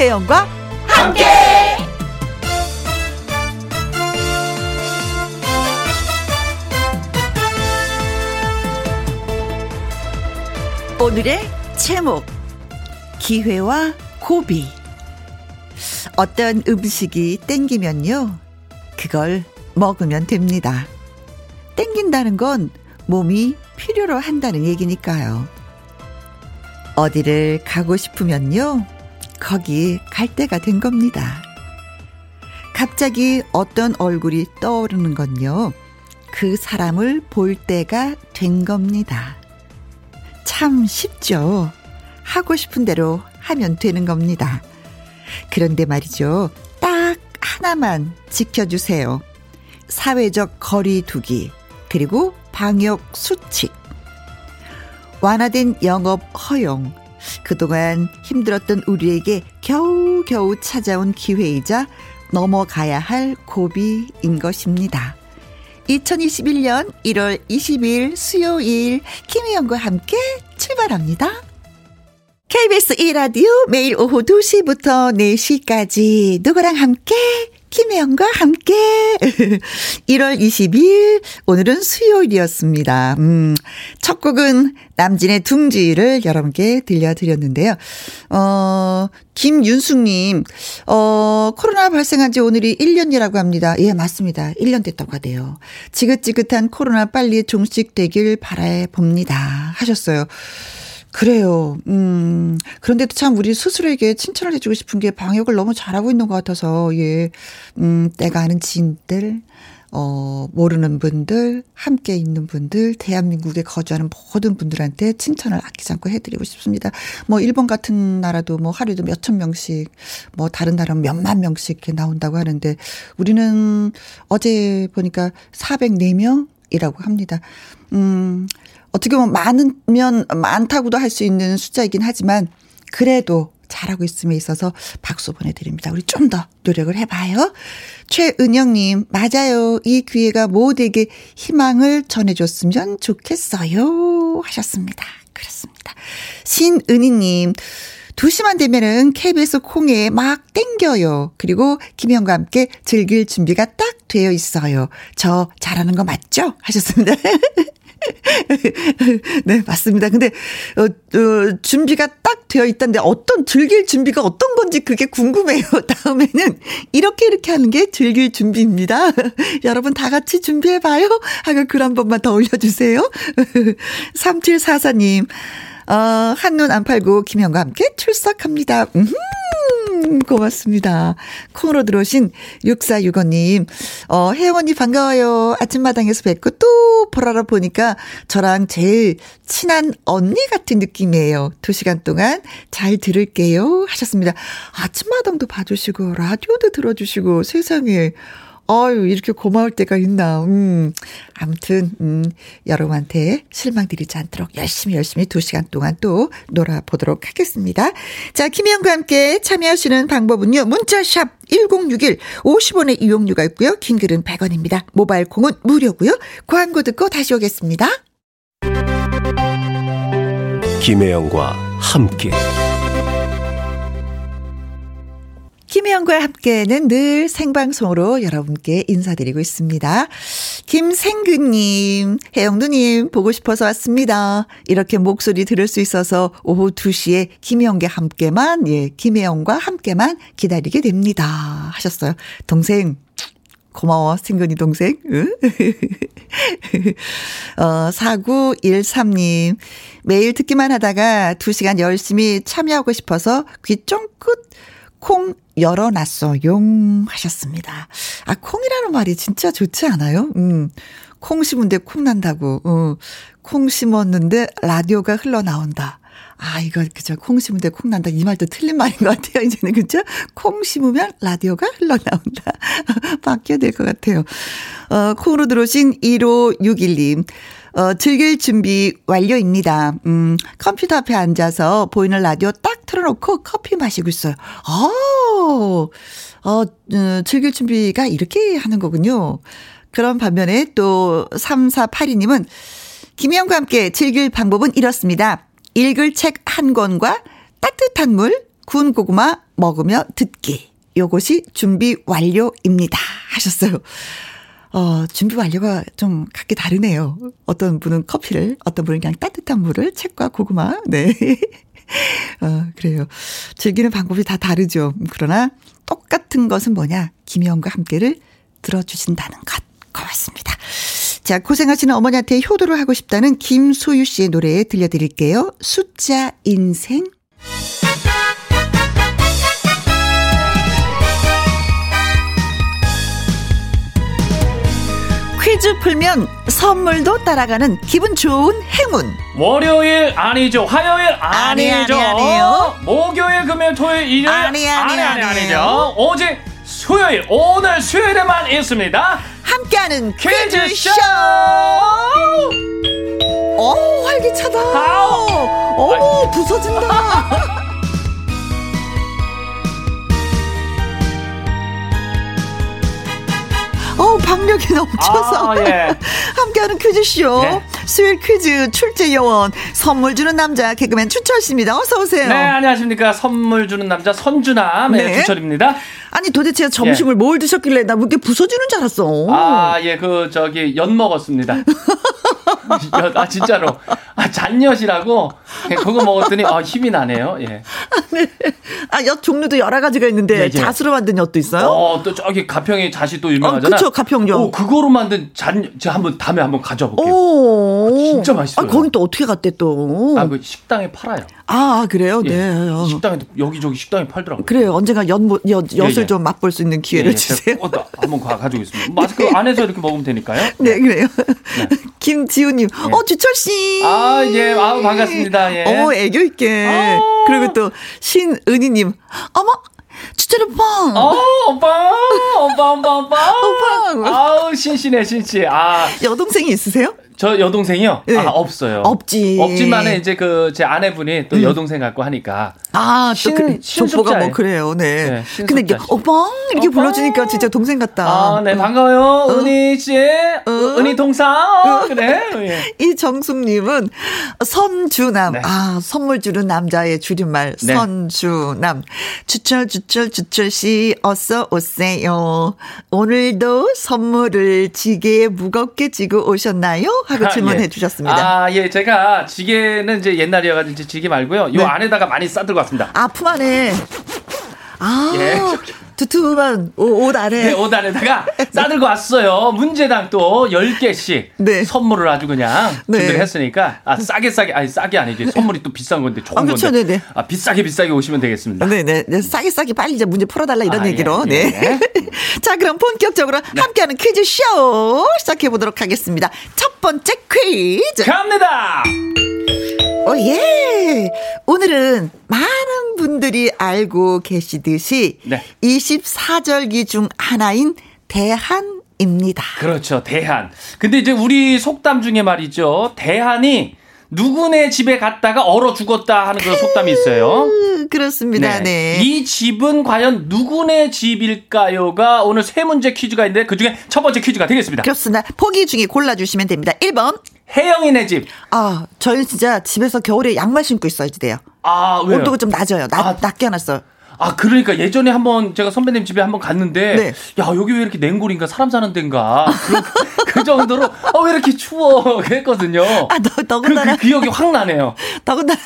김혜영과 함께. 오늘의 제목 기회와 고비. 어떤 음식이 땡기면요 그걸 먹으면 됩니다. 땡긴다는 건 몸이 필요로 한다는 얘기니까요. 어디를 가고 싶으면요 거기 갈 때가 된 겁니다 갑자기 어떤 얼굴이 떠오르는 건요 그 사람을 볼 때가 된 겁니다 참 쉽죠. 하고 싶은 대로 하면 되는 겁니다. 그런데 말이죠. 딱 하나만 지켜주세요. 사회적 거리 두기, 그리고 방역 수칙. 완화된 영업 허용. 그동안 힘들었던 우리에게 겨우겨우 찾아온 기회이자 넘어가야 할 고비인 것입니다. 2021년 1월 20일 수요일 김희영과 함께 출발합니다. KBS 1라디오 매일 오후 2시부터 4시까지 누구랑 함께 김혜영과 함께 1월 20일 오늘은 수요일이었습니다. 음, 첫 곡은 남진의 둥지를 여러분께 들려드렸는데요. 어, 김윤숙님, 어, 코로나 발생한 지 오늘이 1년이라고 합니다. 예, 맞습니다. 1년 됐다고 하대요. 지긋지긋한 코로나 빨리 종식되길 바라봅니다. 하셨어요. 그래요. 음. 그런데도 참 우리 스스로에게 칭찬을 해주고 싶은 게 방역을 너무 잘하고 있는 것 같아서, 예. 음, 내가 아는 지인들, 어, 모르는 분들, 함께 있는 분들, 대한민국에 거주하는 모든 분들한테 칭찬을 아끼지 않고 해드리고 싶습니다. 뭐, 일본 같은 나라도 뭐 하루에도 몇천 명씩, 뭐, 다른 나라는 몇만 명씩 이렇게 나온다고 하는데, 우리는 어제 보니까 404명? 이라고 합니다. 음, 어떻게 보면 많으면 많다고도 할 수 있는 숫자이긴 하지만 그래도 잘하고 있음에 있어서 박수 보내드립니다. 우리 좀 더 노력을 해봐요. 최은영님, 맞아요. 이 기회가 모두에게 희망을 전해줬으면 좋겠어요. 하셨습니다. 그렇습니다. 신은희님, 2시만 되면은 KBS 콩에 막 땡겨요. 그리고 김영과 함께 즐길 준비가 딱 되어 있어요. 저 잘하는 거 맞죠? 하셨습니다. 네, 맞습니다. 근데, 어, 어, 준비가 딱 되어 있다는데 어떤 즐길 준비가 어떤 건지 그게 궁금해요. 다음에는 이렇게 이렇게 하는 게 즐길 준비입니다. 여러분 다 같이 준비해봐요. 하고 글 한 번만 더 올려주세요. 3744님, 어, 한눈 안 팔고 김현과 함께 출석합니다. 음흠. 고맙습니다. 콩으로 들어오신 6465님, 어, 혜원이 반가워요. 아침마당에서 뵙고 또 보라라 보니까 저랑 제일 친한 언니 같은 느낌이에요. 두 시간 동안 잘 들을게요. 하셨습니다. 아침마당도 봐주시고, 라디오도 들어주시고, 세상에. 어유 이렇게 고마울 때가 있나. 음. 아무튼 음 여러분한테 실망드리지 않도록 열심히 열심히 두 시간 동안 또 놀아보도록 하겠습니다. 자, 김혜영과 함께 참여하시는 방법은요. 문자샵 1061 50원의 이용료가 있고요. 긴 글은 100원입니다. 모바일 콩은 무료고요. 광고 듣고 다시 오겠습니다. 김혜영과 함께 김혜영과 함께는 늘 생방송으로 여러분께 인사드리고 있습니다. 김생근님, 혜영 누님, 보고 싶어서 왔습니다. 이렇게 목소리 들을 수 있어서 오후 2시에 김혜영과 함께만, 예, 김혜영과 함께만 기다리게 됩니다. 하셨어요. 동생, 고마워, 생근이 동생. 응? 어, 4913님. 매일 듣기만 하다가 2시간 열심히 참여하고 싶어서 귀 쫑긋 콩 열어놨어용 하셨습니다. 아, 콩이라는 말이 진짜 좋지 않아요? 음. 콩 심은데 콩 난다고. 어. 콩 심었는데 라디오가 흘러나온다. 아, 이거, 그죠. 콩 심은데 콩 난다. 이 말도 틀린 말인 것 같아요. 이제는, 그죠? 콩 심으면 라디오가 흘러나온다. 바뀌어야 될 것 같아요. 어, 콩으로 들어오신 1561님. 어, 즐길 준비 완료입니다. 음, 컴퓨터 앞에 앉아서 보이는 라디오 딱 틀어놓고 커피 마시고 있어요. 어, 어, 어 즐길 준비가 이렇게 하는 거군요. 그런 반면에 또 3482님은 김희영과 함께 즐길 방법은 이렇습니다. 읽을 책 한 권과 따뜻한 물, 구운 고구마 먹으며 듣기. 요것이 준비 완료입니다. 하셨어요. 어, 준비 완료가 좀 각기 다르네요. 어떤 분은 커피를, 어떤 분은 그냥 따뜻한 물을, 책과 고구마. 네. 어, 그래요. 즐기는 방법이 다 다르죠. 그러나 똑같은 것은 뭐냐? 김혜영과 함께를 들어주신다는 것. 고맙습니다. 자, 고생하시는 어머니한테 효도를 하고 싶다는 김소유 씨의 노래 들려드릴게요. 숫자 인생. 퀴즈 풀면 선물도 따라가는 기분 좋은 행운. 월요일 아니죠. 화요일 아니죠. 아니, 아니. 목요일, 금요일, 토요일, 일요일 아니, 아니, 아니, 아니에요. 아니 죠. 오직 수요일, 오늘 수요일에만 있습니다. 함께하는 퀴즈쇼! 오, 활기차다. 아우. 오, 부서진다. 어 박력이 넘쳐서 아, 예. 함께하는 퀴즈쇼 네. 수요일 퀴즈 출제 요원 선물 주는 남자 개그맨 추철 씨입니다. 어서 오세요. 네, 안녕하십니까. 선물 주는 남자 선주남의 네. 주철입니다. 아니 도대체 점심을 뭘 드셨길래 나 이게 부서지는 줄 알았어. 예. 아, 예, 그, 저기, 연 먹었습니다. 연, 아, 진짜로. 아, 잔엿이라고. 예, 그거 먹었더니, 아, 힘이 나네요. 예. 아, 엿 종류도 여러 가지가 있는데 예, 예. 잣으로 만든 엿도 있어요? 어, 또 저기 가평에 잣이 또 유명하잖아. 어, 그쵸, 가평요. 오, 그거로 만든 잔, 제가 한번 다음에 한번 가져와 볼게요. 오. 진짜 맛있어요. 아, 거긴 또 어떻게 갔대 또? 아, 그 식당에 팔아요. 아, 그래요? 예. 네. 어. 식당에 여기저기 식당에 팔더라고요. 그래요. 언젠가 엿, 뭐- 엿, 엿을 예, 예. 좀 맛볼 수 있는 기회를 예, 주세요. 제가 꼭 한번 가, 가지고 있습니다. 마스크 안에서 이렇게 먹으면 되니까요. 네, 그래요. 김지우님, 어, 주철씨. 아, 예, 아우, 반갑습니다. 예. 어머, 애교 있게. 아. 그리고 또, 신은희님, 어머, 주철 오빠. 어, 오빠, 오빠, 오빠, 오빠. 오빠. 아우, 신신해, 신씨. 아, 여동생이 있으세요? 저 여동생이요? 네. 아, 없어요. 없지. 없지만은 이제 그 제 아내분이 또 여동생 같고 하니까. 아, 또 신- 그, 족보가 뭐. 그래요, 네. 네, 근데 이게. 오빠, 이렇게 오빠. 불러주니까 진짜 동생 같다. 아, 네, 반가워요. 은희 씨. 은희 동상. 어, 그래. 예. 이정숙님은 선주남. 네. 아, 선물 주는 남자의 줄임말. 네. 선주남. 주철, 주철, 주철씨, 어서 오세요. 오늘도 선물을 지게에 무겁게 지고 오셨나요? 하고 질문해 예. 주셨습니다. 아, 예. 제가 지게는 이제 옛날이어 가지고 이제 지게 말고요. 요 네. 안에다가 많이 싸들고 왔습니다. 아, 품 안에. 아, 예. 두툼한 옷, 옷 안에. 네, 옷 안에다가 싸들고 왔어요. 문제당 또 10개씩 네. 선물을 아주 그냥 네. 준비를 했으니까 아, 싸게 싸게 아니 싸게 아니지. 선물이 또 비싼 건데 좋은 아, 그렇죠. 건데. 네네. 아, 비싸게 비싸게 오시면 되겠습니다. 네네. 네, 싸게 싸게 빨리 이제 문제 풀어달라 이런 아, 얘기로. 예, 예, 네. 자, 그럼 본격적으로 함께하는 퀴즈쇼 시작해보도록 하겠습니다. 첫 번째 퀴즈. 갑니다. 오, 예. 오늘은 많은 분들이 알고 계시듯이 네. 24절기 중 하나인 대한 입니다. 그렇죠. 대한. 근데 이제 우리 속담 중에 말이죠. 대한이 누구네 집에 갔다가 얼어 죽었다 하는 그런 속담이 있어요. 음, 그렇습니다. 네. 이 집은 과연 누구네 집일까요가 오늘 세 문제 퀴즈가 있는데 그 중에 첫 번째 퀴즈가 되겠습니다. 그렇습니다. 보기 중에 골라 주시면 됩니다. 1번. 혜영이네 집. 아, 저희는 진짜 집에서 겨울에 양말 신고 있어야지 돼요. 아, 왜요? 온도가 좀 낮아요. 낮, 아. 낮게 해놨어요. 아, 그러니까 예전에 한번 제가 선배님 집에 한번 갔는데, 네. 야, 여기 왜 이렇게 냉골인가? 사람 사는 데인가? 그, 그 정도로, 아, 왜 이렇게 추워? 그랬거든요. 아, 너, 그, 더군다나, 그 기억이 확 나네요. 더군다나.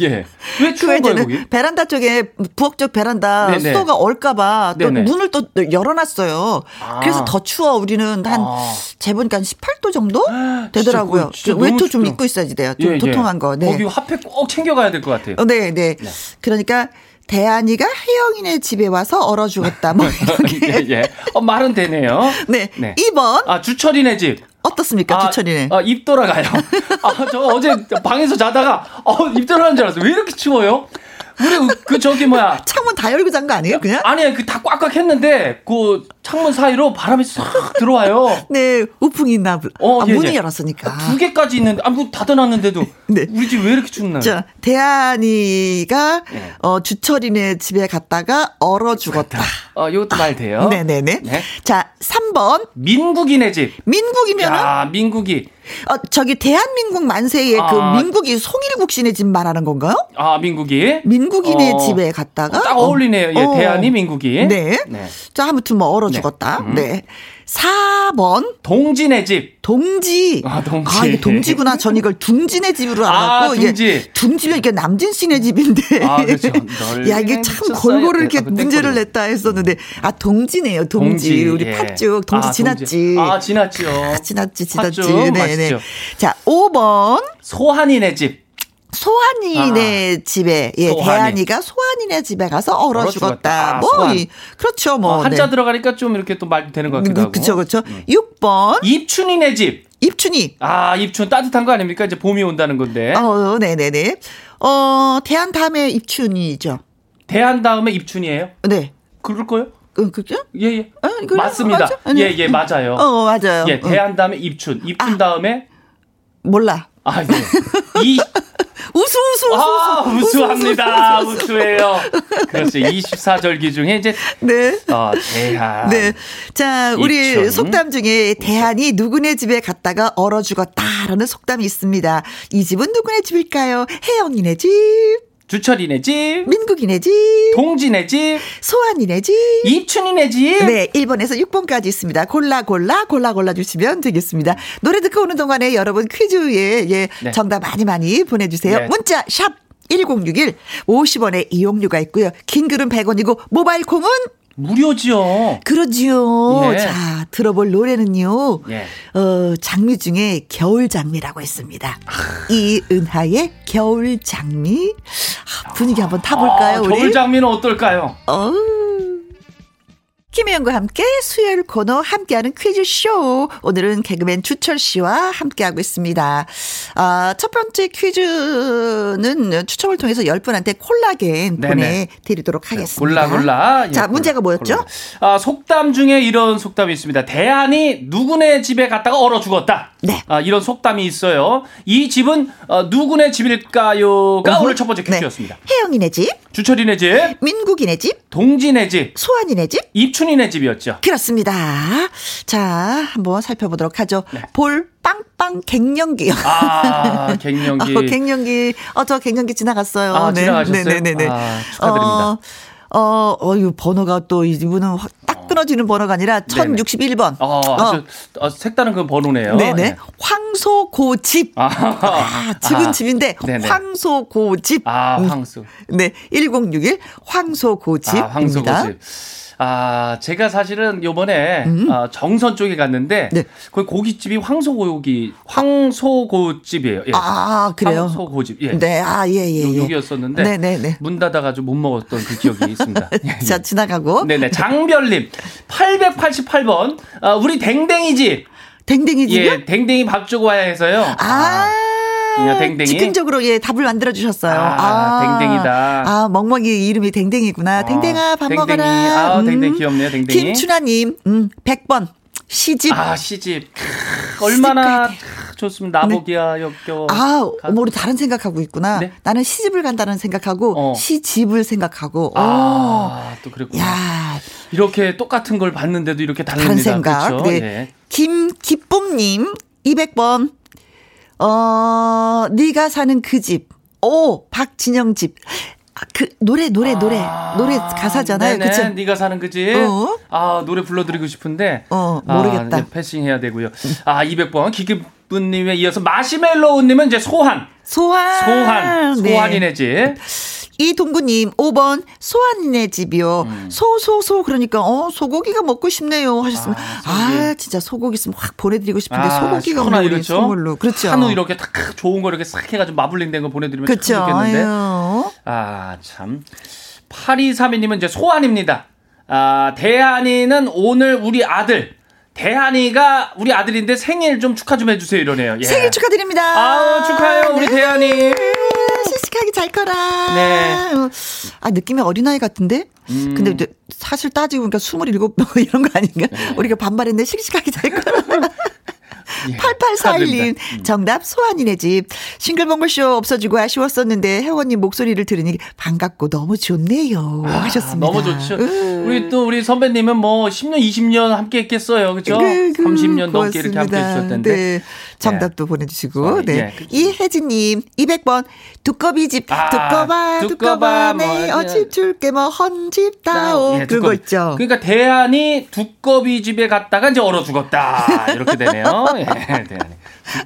예. 왜그 추운 거예요, 거기? 베란다 쪽에 부엌 쪽 베란다 네네. 수도가 얼까봐 또 네네. 문을 또 열어놨어요. 아. 그래서 더 추워. 우리는 한 아. 재보니까 한 18도 정도 되더라고요. 진짜 그거 진짜 그 외투 좀. 입고 있어야지 돼요. 좀 예, 예. 도톰한 거. 네. 거기 핫팩 꼭 챙겨가야 될 것 같아요. 어, 네, 네. 그러니까 대한이가 혜영이네 집에 와서 얼어 죽었다. 뭐 이렇게. 예, 예. 어, 말은 되네요. 네. 네. 2번 아, 주철이네 집. 어떻습니까? 주철이네. 아, 입 돌아가요. 아, 저 어제 방에서 자다가, 어, 입 돌아가는 줄 알았어요. 왜 이렇게 추워요? 우리 그, 저기 뭐야. 창문 다 열고 잔 거 아니에요, 그냥? 아니, 그다 꽉꽉 했는데, 그 창문 사이로 바람이 싹 들어와요. 네, 우풍이 있나 보. 어, 아, 예, 문이 예. 열었으니까. 두 개까지 있는데, 아, 문 닫아놨는데도. 네. 우리 집 왜 이렇게 춥나요? 자, 대한이가 예. 어, 주철이네 집에 갔다가 얼어 죽었다. 어, 이것도 말 돼요. 네네네. 네. 자, 3번. 민국이네 집. 민국이면은 야, 민국이. 어, 저기 대한민국 만세의 아. 그 민국이 송일국 씨네 집 말하는 건가요? 아, 민국이. 민국이네 어, 집에 갔다가 딱 어울리네요. 예, 어. 대한이 민국이. 네. 네. 자, 아무튼 뭐 얼어 죽었다. 음. 네. 4번 동진의 집. 동지. 아, 동지. 이게 동지구나. 전 이걸 둥지네 집으로 알았고. 아, 이게 둥지. 둥지면 이게 남진 씨네 집인데. 아, 그렇죠. 널 야, 이게 참. 골고루 이렇게 아, 그 문제를. 냈다 했었는데. 아, 동지네요. 동지. 우리 예. 팥죽. 동지 아, 지났지. 아, 지났지요. 아, 지났지, 지났지. 팥죽 네네. 맛있죠. 자, 5번. 소한이네 집. 소환이네 집에 예 아. 소환이. 대한이가 소환이네 집에 가서 얼어, 얼어 죽었다. 죽었다. 아, 뭐. 이, 그렇죠 뭐 어, 한자 네. 들어가니까 좀 이렇게 또 말 되는 것 같기도 하고. 그렇죠 그렇죠. 6번 입춘이네 집. 입춘이. 아, 입춘 따뜻한 거 아닙니까? 이제 봄이 온다는 건데. 어 네네네. 어 대한 다음에 입춘이죠. 대한 다음에 입춘이에요? 네. 그럴 거요? 그 그죠? 예, 예. 어, 그래요? 맞습니다. 예, 예, 맞아요. 어 맞아요. 예, 어, 대한 다음에 입춘. 입춘 다음에 몰라. 아, 네. 이 우수 우수 우수. 아, 우수, 우수합니다. 우수, 우수. 우수 해요. 그렇지. 24절기 중에 이제 네. 어, 대한. 네. 자, 우리 입춘. 속담 중에 대한이 누구네 집에 갔다가 얼어 죽었다라는 속담이 있습니다. 이 집은 누구네 집일까요? 혜영이네 집, 주철이네 집, 민국이네 집, 동진네 집, 소환이네 집. 입춘이네 집. 네, 1번에서 6번까지 있습니다. 골라 골라 골라 골라 주시면 되겠습니다. 노래 듣고 오는 동안에 여러분 퀴즈에 예, 네. 정답 많이 많이 보내 주세요. 네. 문자 샵 1061 50원의 이용료가 있고요. 긴 글은 100원이고 모바일 콩은 무료지요. 그러지요. 예. 자, 들어볼 노래는요. 예. 어, 장미 중에 겨울 장미라고 있습니다. 이은하의 겨울 장미. 아, 분위기 한번 타볼까요, 아, 우리? 겨울 장미는 어떨까요? 어. 김혜영과 함께 수요일 코너 함께하는 퀴즈쇼. 오늘은 개그맨 주철 씨와 함께하고 있습니다. 아, 첫 번째 퀴즈는 추첨을 통해서 10분한테 콜라겐. 보내드리도록 하겠습니다. 골라 골라. 자, 예, 문제가 뭐였죠? 골라. 아, 속담 중에 이런 속담이 있습니다. 대한이 누구네 집에 갔다가 얼어 죽었다. 네. 아, 이런 속담이 있어요. 이 집은 어, 누구네 집일까요?가. 오늘 첫 번째 네. 퀴즈였습니다. 혜영이네 집, 주철이네 집, 민국이네 집, 동진네 집, 소환이네 집, 입 춘이네 집이었죠. 그렇습니다. 자, 한번 살펴보도록 하죠. 네. 볼 빵빵 갱년기요. 아, 갱년기. 어, 갱년기. 어, 저 갱년기 지나갔어요. 아, 네. 지나가셨어요? 네네네. 아, 축하드립니다. 어, 어, 어, 이 번호가 또 이분은 확- 딱 끊어지는 번호가 아니라 네네. 1061번. 어, 아주 어, 색다른 그 번호네요. 네네. 예. 황소고집. 아, 아, 집은 아, 집인데 네네. 황소고집. 아, 음, 황소. 네, 1061 황소고집입니다. 아, 황소고집. 아, 제가 사실은 요번에 아, 정선 쪽에 갔는데 음. 네. 거기 고깃집이 황소고기 황소고집이에요. 예. 아, 그래요. 황소고집. 예. 네, 아, 예, 예, 요- 예. 여기였었는데 네 네 네. 문 닫아 가지고 못 먹었던 그 기억이 있습니다. 예, 예. 자, 지나가고. 네 네 장별 님 888번 아, 우리 댕댕이 집. 댕댕이 집이요? 예, 댕댕이 밥 주고 와야 해서요. 아. 야, 댕댕이. 즉흥적으로 예 답을 만들어 주셨어요. 아, 댕댕이다. 아 멍멍이 이름이 댕댕이구나. 어, 댕댕아 밥 댕댕이. 먹어라. 아, 댕댕이 귀엽네요, 댕댕이. 김춘하님, 음 100번 시집. 아 시집 크, 얼마나 좋습니다. 나보기야 역겨워. 아, 가- 어머, 우리 다른 생각하고 있구나. 네? 나는 시집을 간다는 생각하고 어. 시집을 생각하고. 아, 또 오. 그랬구나. 야, 이렇게 똑같은 걸 봤는데도 이렇게 다릅니다. 다른 생각. 그렇죠? 네. 예. 김기쁨님 200번. 어, 네가 사는 그 집. 오, 박진영 집. 아, 그 노래 노래 노래 아, 노래 가사잖아요. 그쵸? 네가 사는 그 집. 어? 아 노래 불러 드리고 싶은데. 어, 모르겠다. 아, 이제 패싱 해야 되고요. 아 200번 기기분 님에 이어서 마시멜로우 님은 이제 소환. 소환. 소환. 네. 소환이네 집. 이동구님 5번 소환이네 집이요. 음. 소 소 소 그러니까 어 소고기가 먹고 싶네요 하셨으면 아, 아. 진짜 소고기 있으면 확 보내드리고 싶은데 아, 소고기가 오늘 우리 그렇죠? 선물로 그렇죠. 한우 이렇게 탁 좋은 거 이렇게 싹 해가지고 마블링 된 거 보내드리면 그렇죠. 참 좋겠는데. 아유. 아, 참. 8232님은 이제 소환입니다. 아, 대한이는 오늘 우리 아들. 대한이가 우리 아들인데 생일 좀 축하 좀 해주세요 이러네요. 예. 생일 축하드립니다. 아우, 축하해요, 우리 대한이. 씩씩하게 잘 커라. 네. 아, 느낌이 어린아이 같은데? 음. 근데 이제 사실 따지고 보니까 27, 뭐 이런 거 아닌가? 네. 우리가 반말했는데 씩씩하게 잘 커라. 예, 8841님, 축하드립니다. 정답 소환이네 집. 싱글벙글쇼 없어지고 아쉬웠었는데 혜원님 목소리를 들으니 반갑고 너무 좋네요. 하셨습니다. 아, 너무 좋죠. 음. 우리 또 우리 선배님은 뭐 10년, 20년 함께 했겠어요. 그죠? 그, 그, 30년 넘게 이렇게 함께 고맙습니다. 텐데. 네. 정답도 보내주시고, 어, 네. 예. 이혜진님, 200번, 두꺼비 집, 아, 두꺼봐, 두꺼봐, 뭐, 네, 예. 어집 줄게, 뭐, 헌집 다오. 예, 그거. 있죠. 그러니까 대안이 두꺼비 집에 갔다가 이제 얼어 죽었다. 이렇게 되네요. 예, 대안이.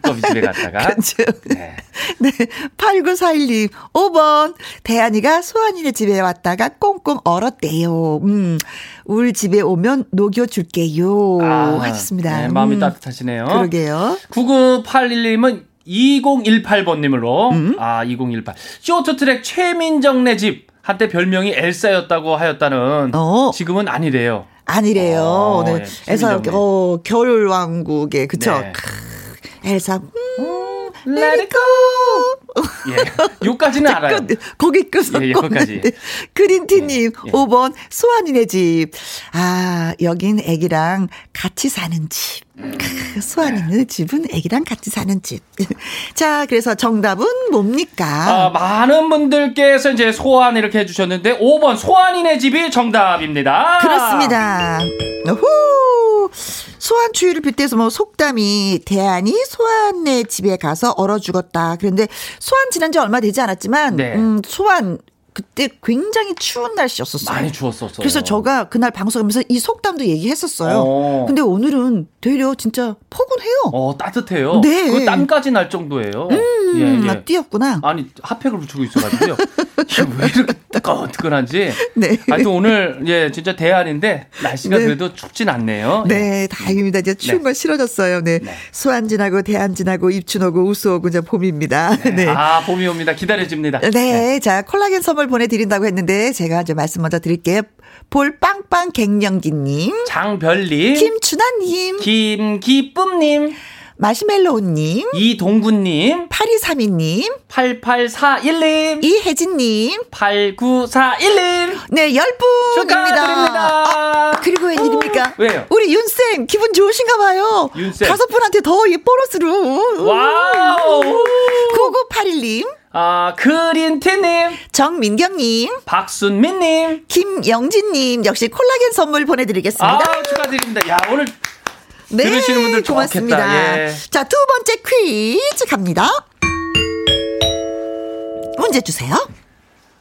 두꺼비 집에 갔다가. 그렇죠. 네. 네. 8941님, 5번. 대한이가 소환이네 집에 왔다가 꽁꽁 얼었대요. 음, 울 집에 오면 녹여줄게요. 하셨습니다. 네, 마음이 음, 따뜻하시네요. 그러게요. 9981님은 2018번님으로 음. 아 2018 쇼트트랙 최민정네 집 한때 별명이 엘사였다고 하였다는 어. 지금은 아니래요. 아니래요. 어, 네. 예, 에서. 어, 겨울왕국의, 그쵸. 네. 크, 엘사, 음, Let it go. 예, 요까지는 알아요. 끝, 거기 끝. 예, 예, 거기까지. 그린티님, 예, 예. 5번, 수환이네 집. 아, 여긴 애기랑 같이 사는 집. 크, 수환이네 집은 애기랑 같이 사는 집. 자, 그래서 정답은 뭡니까? 아, 많은 분들께서 이제 소환 이렇게 해주셨는데 5번 소환이네 집이 정답입니다. 그렇습니다. 후 소환 추위를 빗대서 뭐 속담이 대안이 소환네 집에 가서 얼어 죽었다. 그런데 소환 지난 지 얼마 되지 않았지만 네. 음, 소환 그때 굉장히 추운 날씨였었어요. 많이 추웠었어요. 그래서 제가 그날 방송하면서 이 속담도 얘기했었어요. 어. 근데 오늘은 되려 진짜 포근해요. 어 따뜻해요. 네. 그 땀까지 날 정도예요. 음, 예, 아, 예. 띄었구나. 아니 핫팩을 붙이고 있어가지고요. 왜 이렇게 뜨끈뜨끈한지. 네. 하여튼 오늘 예 진짜 대안인데 날씨가 네. 그래도 춥진 않네요. 네, 다행입니다. 이제 추운 네. 건 싫어졌어요. 네. 네. 소환 지나고 대안 지나고 입춘 오고 우수 오고 이제 봄입니다. 네. 아 봄이 옵니다. 기다려집니다. 네, 자 콜라겐 선물 보내드린다고 했는데 제가 이제 말씀 먼저 드릴게요. 볼빵빵 갱년기님, 장별님, 김춘아님, 김기쁨님, 마시멜로우님, 이동구님, 8232님, 8841님, 이혜진님, 8941님 네, 열 분입니다. 축하드립니다. 그리고 웬일입니까? 왜요? 우리 윤쌤 기분 좋으신가 봐요. 윤쌤. 다섯 분한테 더 이 보너스로. Wow. 9981님, 아 그린티님, 정민경님, 박순민님. 김영진님 역시 콜라겐 선물 보내드리겠습니다. 아 축하드립니다. 야 오늘 네, 들으시는 분들 고맙습니다. 예. 자, 두 번째 퀴즈 갑니다. 문제 주세요.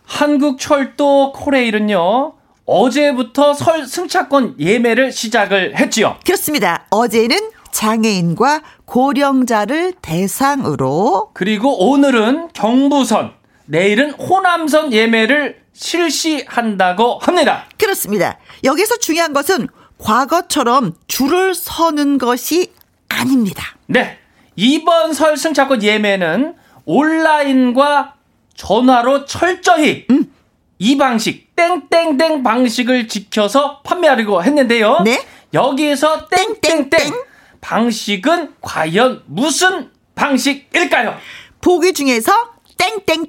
한국철도 코레일은요 어제부터 설 승차권 예매를 시작을 했지요. 그렇습니다. 어제는 장애인과 고령자를 대상으로 그리고 오늘은 경부선, 내일은 호남선 예매를 실시한다고 합니다. 그렇습니다. 여기서 중요한 것은 과거처럼 줄을 서는 것이 아닙니다. 네. 이번 설 승차권 예매는 온라인과 전화로 철저히 이 방식 땡땡땡 방식을 지켜서 판매하려고 했는데요. 네. 여기에서 땡땡땡 땡땡땡. 방식은 과연 무슨 방식일까요? 보기 중에서 땡땡땡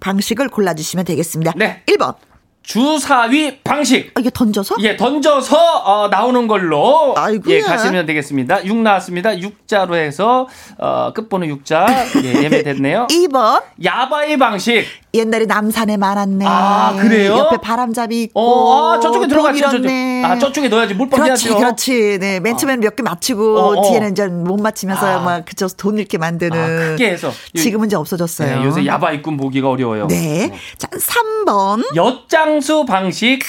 방식을 골라주시면 되겠습니다. 네. 1번. 주사위 방식. 아, 이게 던져서? 예, 던져서 어, 나오는 걸로 아이고야. 예, 가시면 되겠습니다. 6 나왔습니다. 6자로 해서 어, 끝번호 6자 예, 예매됐네요. 2번. 야바이 방식. 옛날에 남산에 많았네. 아, 그래요? 옆에 바람잡이 있고. 어, 아, 저쪽에 들어가죠. 저쪽. 아, 저쪽에 넣어야지. 물방 그렇지, 해야죠. 그렇지. 네, 맨 처음에는 몇개 맞히고, 어, 어. 뒤에는 이제 못 맞히면서 아. 막 그저 돈 잃게 만드는. 아, 크게 해서. 지금은 이제 없어졌어요. 네, 요새 야바이꾼 보기가 어려워요. 네. 자, 3번. 엿장수 방식.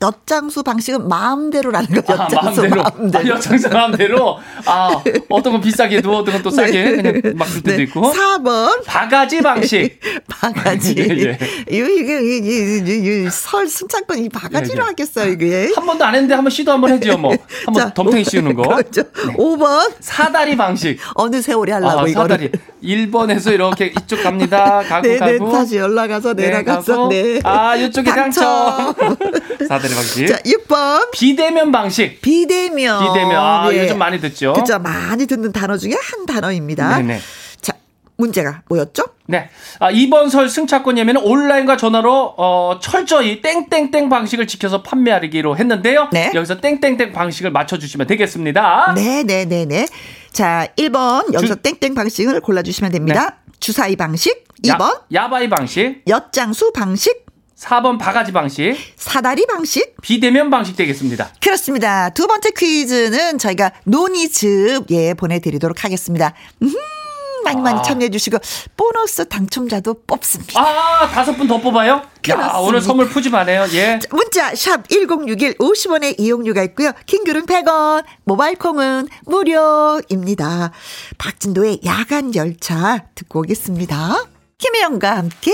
엿장수 방식은 마음대로라는 거죠. 아, 마음대로. 마음대로. 아, 엿장수 마음대로. 아, 어떤 건 비싸게 도 어떤 건 또 싸게 그냥 막줄 때도 네. 있고. 4번. 바가지 방식. 바가지. 예, 이거, 이거, 이거, 이거, 이거, 설 승차권 이 바가지로 예, 예. 하겠어요, 이게. 한 번도 안 했는데 한 번 시도 한 번 해줘요, 뭐. 한번 자, 덤탱이 씌우는 거. 그렇죠. 5번. 사다리 방식. 어느 세월에 하려고 아, 이거를. 사다리. 1번에서 이렇게 이쪽 갑니다. 가고 네, 네, 가고. 다시 올라가서 네, 내려가서. 네. 아, 이쪽에 당첨. 당첨. 사다리 방식. 자, 6번. 비대면 방식. 비대면. 비대면. 아, 네. 요즘 많이 듣죠. 그죠. 많이 듣는 단어 중에 한 단어입니다. 네네. 자, 문제가 뭐였죠? 네. 아, 이번 설 승차권 예매는 온라인과 전화로 어, 철저히 땡땡땡 방식을 지켜서 판매하기로 했는데요. 네. 여기서 땡땡땡 방식을 맞춰주시면 되겠습니다. 네네네네. 자, 1번 여기서 주- 땡땡 방식을 골라주시면 됩니다. 주사위 방식, 2번 야, 야바이 방식, 엿장수 방식, 4번 바가지 방식, 사다리 방식. 비대면 방식 되겠습니다. 그렇습니다. 두 번째 퀴즈는 저희가 논이즙 예 보내드리도록 하겠습니다. 음, 많이 많이 아. 참여해 주시고 보너스 당첨자도 뽑습니다. 아, 다섯 분 더 뽑아요? 야, 그렇습니다. 오늘 선물 푸짐하네요. 예. 문자 샵 1061 50원의 이용료가 있고요. 킹글은 100원, 모바일 콩은 무료입니다. 박진도의 야간 열차 듣고 오겠습니다. 김혜영과 함께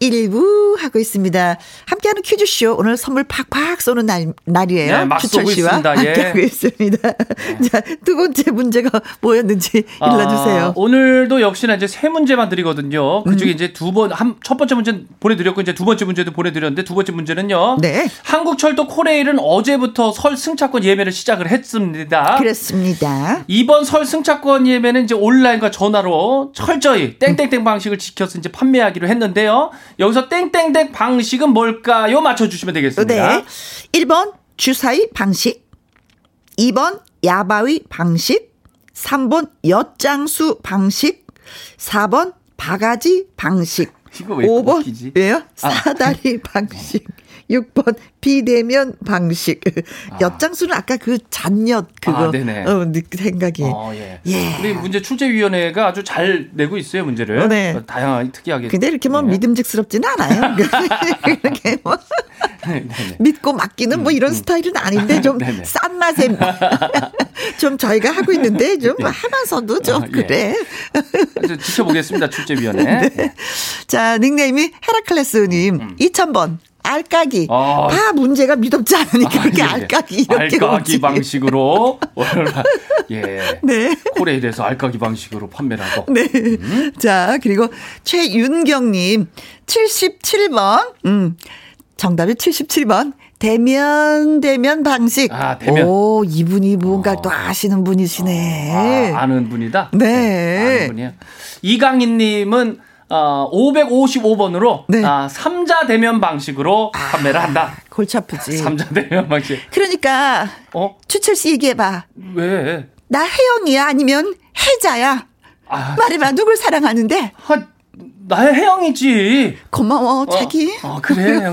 1부 하고 있습니다. 함께하는 퀴즈쇼 오늘 선물 팍팍 쏘는 날, 날이에요. 네, 막 쏘고 씨와 있습니다. 예. 함께하고 있습니다. 자, 두 번째 문제가 뭐였는지 일러주세요. 아, 오늘도 역시나 이제 세 문제만 드리거든요. 그 음. 중에 이제 두 번, 한, 첫 번째 문제는 보내드렸고, 이제 두 번째 문제도 보내드렸는데, 두 번째 문제는요. 네. 한국철도 코레일은 어제부터 설 승차권 예매를 시작을 했습니다. 그렇습니다. 이번 설 승차권 예매는 이제 온라인과 전화로 철저히 땡땡땡 방식을 지켜서 이제 판매하기로 했는데요. 여기서 땡땡땡 방식은 뭘까요? 맞춰주시면 되겠습니다. 네. 1번 주사위 방식, 2번 야바위 방식, 3번 엿장수 방식, 4번 바가지 방식, 이거 왜 5번 웃기지? 왜요? 아. 사다리 방식. 6번 비대면 방식. 엿장수는 아까 그 잔엿 그거 아, 네네. 어, 느- 생각이. 어, 예. 예. 우리 문제 출제위원회가 아주 잘 내고 있어요, 문제를. 어, 네. 어, 다양하게, 특이하게. 근데 이렇게 뭐 네. 믿음직스럽지는 않아요. 이렇게 뭐 네, 네, 네. 믿고 맡기는 뭐 이런 스타일은 아닌데 좀. 싼 맛에 좀 저희가 하고 있는데 좀 하면서도 좀 아, 예. 그래. 아주 지켜보겠습니다, 출제위원회. 네. 자 닉네임이 헤라클레스님 2000번 알까기 음. 아. 다 문제가 믿음지 않으니까 그렇게 아, 예, 예. 알까기 이렇게 알까기 오지. 방식으로 예 네. 코레일에서 알까기 방식으로 판매를 하고 네. 자, 그리고 최윤경 님, 77번, 음, 정답이 77번. 대면, 대면 방식. 아, 대면. 오, 이분이 뭔가 어. 또 아시는 분이시네. 아, 아는 분이다. 네. 아는 분이에요. 이강인 님은 어, 555번으로 네. 아, 3자 대면 방식으로 판매를 한다. 골치 아프지. 3자 대면 방식. 그러니까, 어? 추철 씨 얘기해 봐. 왜? 나 혜영이야? 아니면 혜자야? 아, 말해봐. 누굴 사랑하는데? 아, 나의 혜영이지. 고마워, 어, 자기. 어, 그래.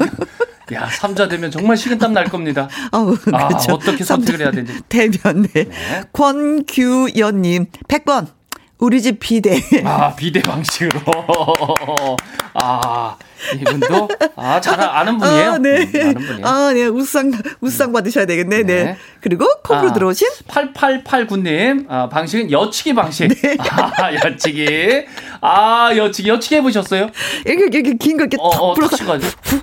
야, 3자 되면 정말 식은땀 날 겁니다. 아, 그렇죠. 어떻게 선택을 해야 되는지. 대변, 네. 권규연님, 100번. 우리 집 비대. 아, 비대 방식으로. 아, 이분도, 아, 잘 아는 분이에요. 아, 네. 음, 아는 분이에요. 아, 네. 우상, 우상 받으셔야 되겠네. 네. 네. 그리고 콩으로 아, 들어오신 8889 님, 아, 방식은 여치기 방식. 네. 아, 여치기. 아, 여치기. 여치기 해 보셨어요? 이렇게, 이렇게 긴 거 이렇게 어, 턱 어, 불어서,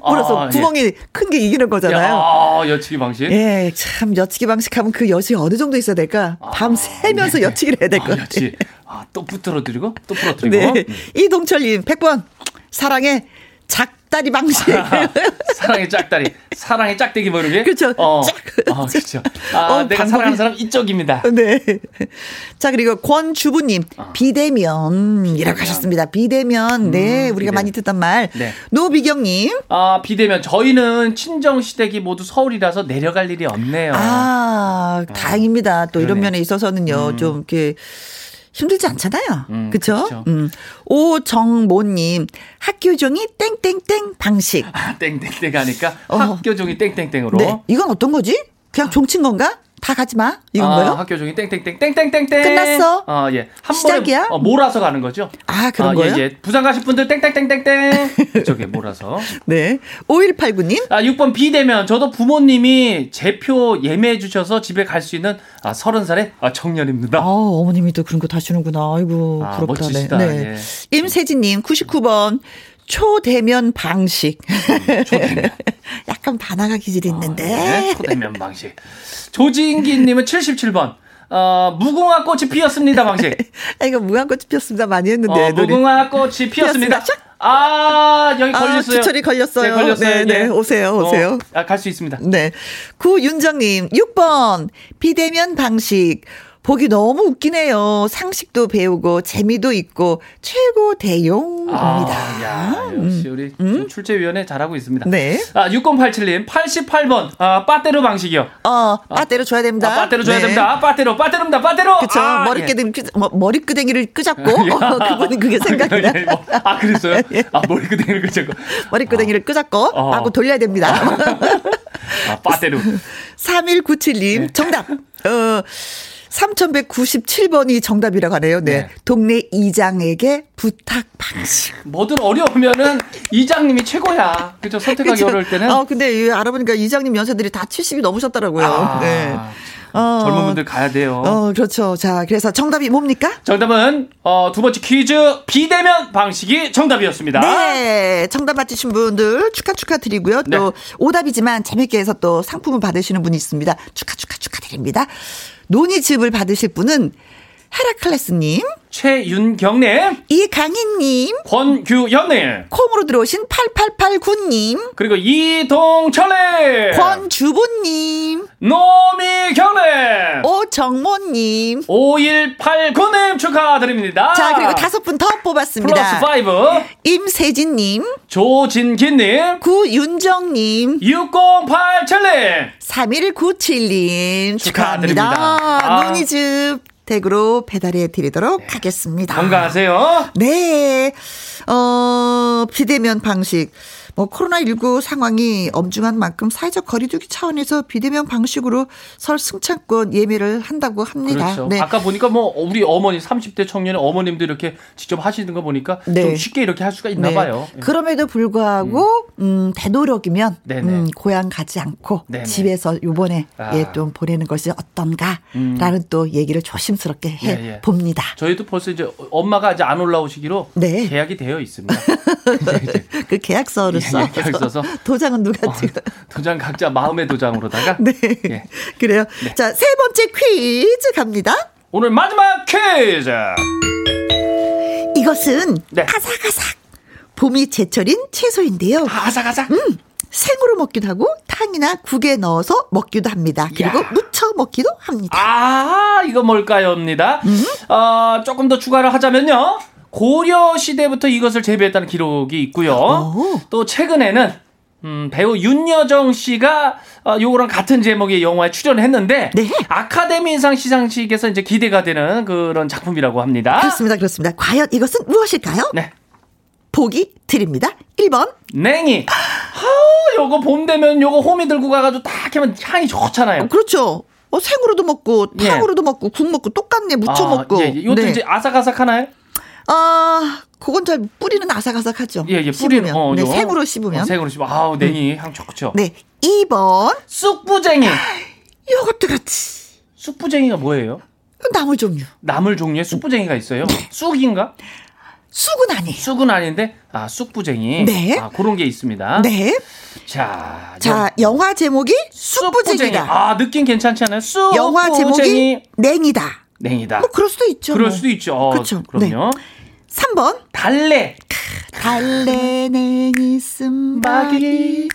불어서 아, 예. 구멍이 큰게 이기는 거잖아요. 아, 여치기 방식. 예, 참, 여치기 방식 하면 그 여치 어느 정도 있어야 될까? 밤 새면서 네. 여치기를 해야 될것 아, 같아요. 아, 또 부풀어드리고, 또 부러뜨리고. 네. 음. 이동철님, 100번. 사랑의 작다리 방식. 사랑의 짝다리, 사랑의 짝대기 뭐 이런 게. 그렇죠. 어, 짝. 어 그렇죠. 아, 어, 내가 방법이- 사랑하는 사람 이쪽입니다. 네. 자, 그리고 권주부님, 아. 비대면이라고 하셨습니다. 비대면. 네, 우리가 비대면. 많이 듣던 말. 네. 노비경님, 아, 비대면 저희는 친정 시댁이 모두 서울이라서 내려갈 일이 없네요. 아, 다행입니다. 또 이런 그러네. 면에 있어서는요, 좀 이렇게 힘들지 않잖아요. 음, 그쵸? 그쵸. 음. 오정모님, 학교 종이 땡땡땡 방식. 아, 땡땡땡 하니까 어. 학교 종이 땡땡땡으로. 네. 이건 어떤 거지? 그냥 종친 건가? 다 가지 마? 이건 아, 거요? 학교 종이 땡땡땡 땡땡땡땡. 끝났어? 어, 예. 한 시작이야? 번에 어, 몰아서 가는 거죠. 아, 그런 아, 거요? 예, 예. 부산 가실 분들 땡땡땡땡땡. 저게 몰아서. 네. 5189님, 아, 6번 비대면 저도 부모님이 제표 예매해 주셔서 집에 갈 수 있는 아, 30살의 아, 청년입니다. 아, 어머님이 또 그런 거 다시는구나. 아이고, 아, 부럽다. 멋지시다. 네. 예. 임세진님, 99번. 초대면 방식. 초대면. 약간 반항하 기질이 있는데. 네, 초대면 방식. 조진기님은 77번. 어, 무궁화 꽃이 피었습니다 방식. 아, 이거 무한꽃이 피었습니다. 많이 했는데. 어. 무궁화 꽃이 피었습니다. 아, 여기 아, 걸렸어요. 주철이 걸렸어요. 네, 걸렸어요. 네, 네. 오세요, 오세요. 아, 갈 수 있습니다. 네. 구윤정님, 6번. 비대면 방식. 보기 너무 웃기네요. 상식도 배우고 재미도 있고 최고 대용입니다. 아, 야, 역시 우리 음? 출제위원회 잘하고 있습니다. 네. 아, 6087님, 88번, 아, 빠떼로 방식이요. 어, 빠떼로 줘야 됩니다. 아, 빠떼로 줘야 네. 됩니다. 빠떼로, 빠떼로입니다. 빠떼로. 그쵸. 아, 머리끄댕이, 끄- 뭐, 머리끄댕이를 끄잡고, 어, 그분이 그게 생각이 나. 예, 뭐, 아, 그랬어요? 예. 아, 머리끄댕이를 그쳤고. 머리끄댕이를 끄잡고, 어. 하고 돌려야 됩니다. 아, 빠떼로. 3197님, 네. 정답. 어, 3197번이 정답이라고 하네요. 네. 네. 동네 이장에게 부탁 방식. 뭐든 어려우면은 이장님이 최고야. 그죠? 선택하기 그쵸? 어려울 때는. 어, 근데 이 알아보니까 이장님 연세들이 다 70이 넘으셨더라고요. 아, 네. 어. 젊은 분들 가야 돼요. 어, 그렇죠. 자, 그래서 정답이 뭡니까? 정답은 어, 두 번째 퀴즈 비대면 방식이 정답이었습니다. 네. 정답 맞히신 분들 축하 축하드리고요. 또 네. 오답이지만 재밌게 해서 또 상품을 받으시는 분이 있습니다. 축하 축하 축하드립니다. 논의즙을 받으실 분은 헤라클레스님, 최윤경님, 이강희님, 권규현님, 콩으로 들어오신 8889님, 그리고 이동철님, 권주보님, 노미경님, 오정모님. 5189님 축하드립니다. 자, 그리고 다섯 분 더 뽑았습니다. 플러스 5, 임세진님, 조진기님, 구윤정님, 6087님, 3197님 축하드립니다. 축하합니다. 아. 논이 즙 댁으로 배달해 드리도록 하겠습니다. 건강하세요. 네. 어, 비대면 방식. 뭐 코로나19 상황이 엄중한 만큼 사회적 거리두기 차원에서 비대면 방식으로 설 승차권 예매를 한다고 합니다. 그렇죠. 네. 아까 보니까 뭐 우리 어머니 30대 청년의 어머님들 이렇게 직접 하시는 거 보니까 네. 좀 쉽게 이렇게 할 수가 있나 네. 봐요. 그럼에도 불구하고 음, 되도록이면 네네. 음, 고향 가지 않고 네네. 집에서 요번에 아. 예, 좀 보내는 것이 어떤가라는 또 얘기를 조심스럽게 해 예, 예. 봅니다. 저희도 벌써 이제 엄마가 이제 안 올라오시기로 네. 계약이 되어 있습니다. 그 계약서를 예, 써. 예, 계약서서. 도장은 누가 어, 찍어? 도장 각자 마음의 도장으로다가 네. 예. 그래요. 자, 세 번째 퀴즈 갑니다. 오늘 마지막 퀴즈. 이것은 네. 아삭아삭 봄이 제철인 채소인데요. 아삭아삭. 음, 생으로 먹기도 하고 탕이나 국에 넣어서 먹기도 합니다. 그리고 야. 무쳐 먹기도 합니다. 아, 이거 뭘까요?입니다. 음? 어, 조금 더 추가를 하자면요. 고려 시대부터 이것을 재배했다는 기록이 있고요. 오. 또 최근에는 음, 배우 윤여정 씨가 어, 요거랑 같은 제목의 영화에 출연했는데 네. 아카데미상 시상식에서 이제 기대가 되는 그런 작품이라고 합니다. 그렇습니다. 그렇습니다. 과연 이것은 무엇일까요? 네. 보기 드립니다. 1번, 냉이. 아, 요거 봄 되면 요거 호미 들고 가가지고 딱 하면 향이 좋잖아요. 그렇죠. 어, 생으로도 먹고 예. 탕으로도 먹고 국 먹고 똑같네 무쳐 아, 먹고. 예, 예. 이것도 네. 이제 아삭아삭 하나요? 아, 그건 잘 뿌리는 아삭아삭하죠. 예, 예, 뿌리는, 씹으면. 어, 네, 요거. 생으로 씹으면. 어, 생으로 씹으면. 아우, 냉이 향 좋죠. 네, 2번 쑥부쟁이. 요것도 같이 쑥부쟁이가 뭐예요? 나물 종류. 나물 종류의 쑥부쟁이가 있어요. 쑥인가? 쑥은 아니에요. 쑥은 아닌데, 아, 쑥부쟁이. 네. 아, 그런 게 있습니다. 네. 자, 자, 영화 제목이 쑥부쟁이. 쑥부쟁이다. 아, 느낌 괜찮지 않아요? 쑥부쟁이. 영화 제목이 냉이다. 냉이다. 뭐 그럴 수도 있죠. 그럴 뭐. 수도 있죠. 어, 그렇죠. 그럼요. 3번 달래. 달래 냉이 씀바귀.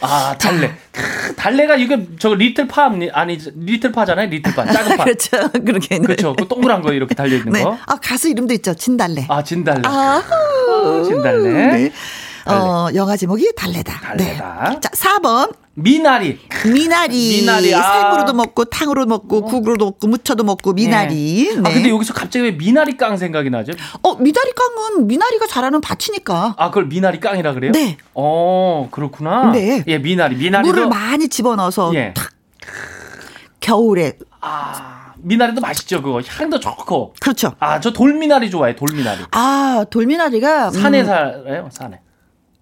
아, 달래. 크, 달래가 이게 저 little 파 아니, little 파잖아요. Little 파. 작은 파. 그렇죠. 그렇게. 네. 그렇죠. 그 동그란 거 이렇게 달려 있는 네. 거. 아, 가수 이름도 있죠. 진달래. 아, 진달래. 아후. 진달래. 네. 어, 영화 제목이 달래다. 달래다. 네. 자, 4번. 미나리. 미나리. 미나리, 아. 생으로도 먹고, 탕으로 먹고, 국으로도 먹고, 무쳐도 먹고, 미나리. 네. 아, 네. 근데 여기서 갑자기 왜 미나리 깡 생각이 나죠? 어, 미나리 깡은 미나리가 자라는 밭이니까. 아, 그걸 미나리 깡이라 그래요? 네. 어, 그렇구나. 네. 예, 미나리. 미나리도. 물을 많이 집어넣어서 예. 탁 겨울에 아, 미나리도 맛있죠, 그거. 향도 좋고. 그렇죠. 아, 저 돌미나리 좋아해, 돌미나리. 아 돌미나리가 음, 산에 살아요, 산에.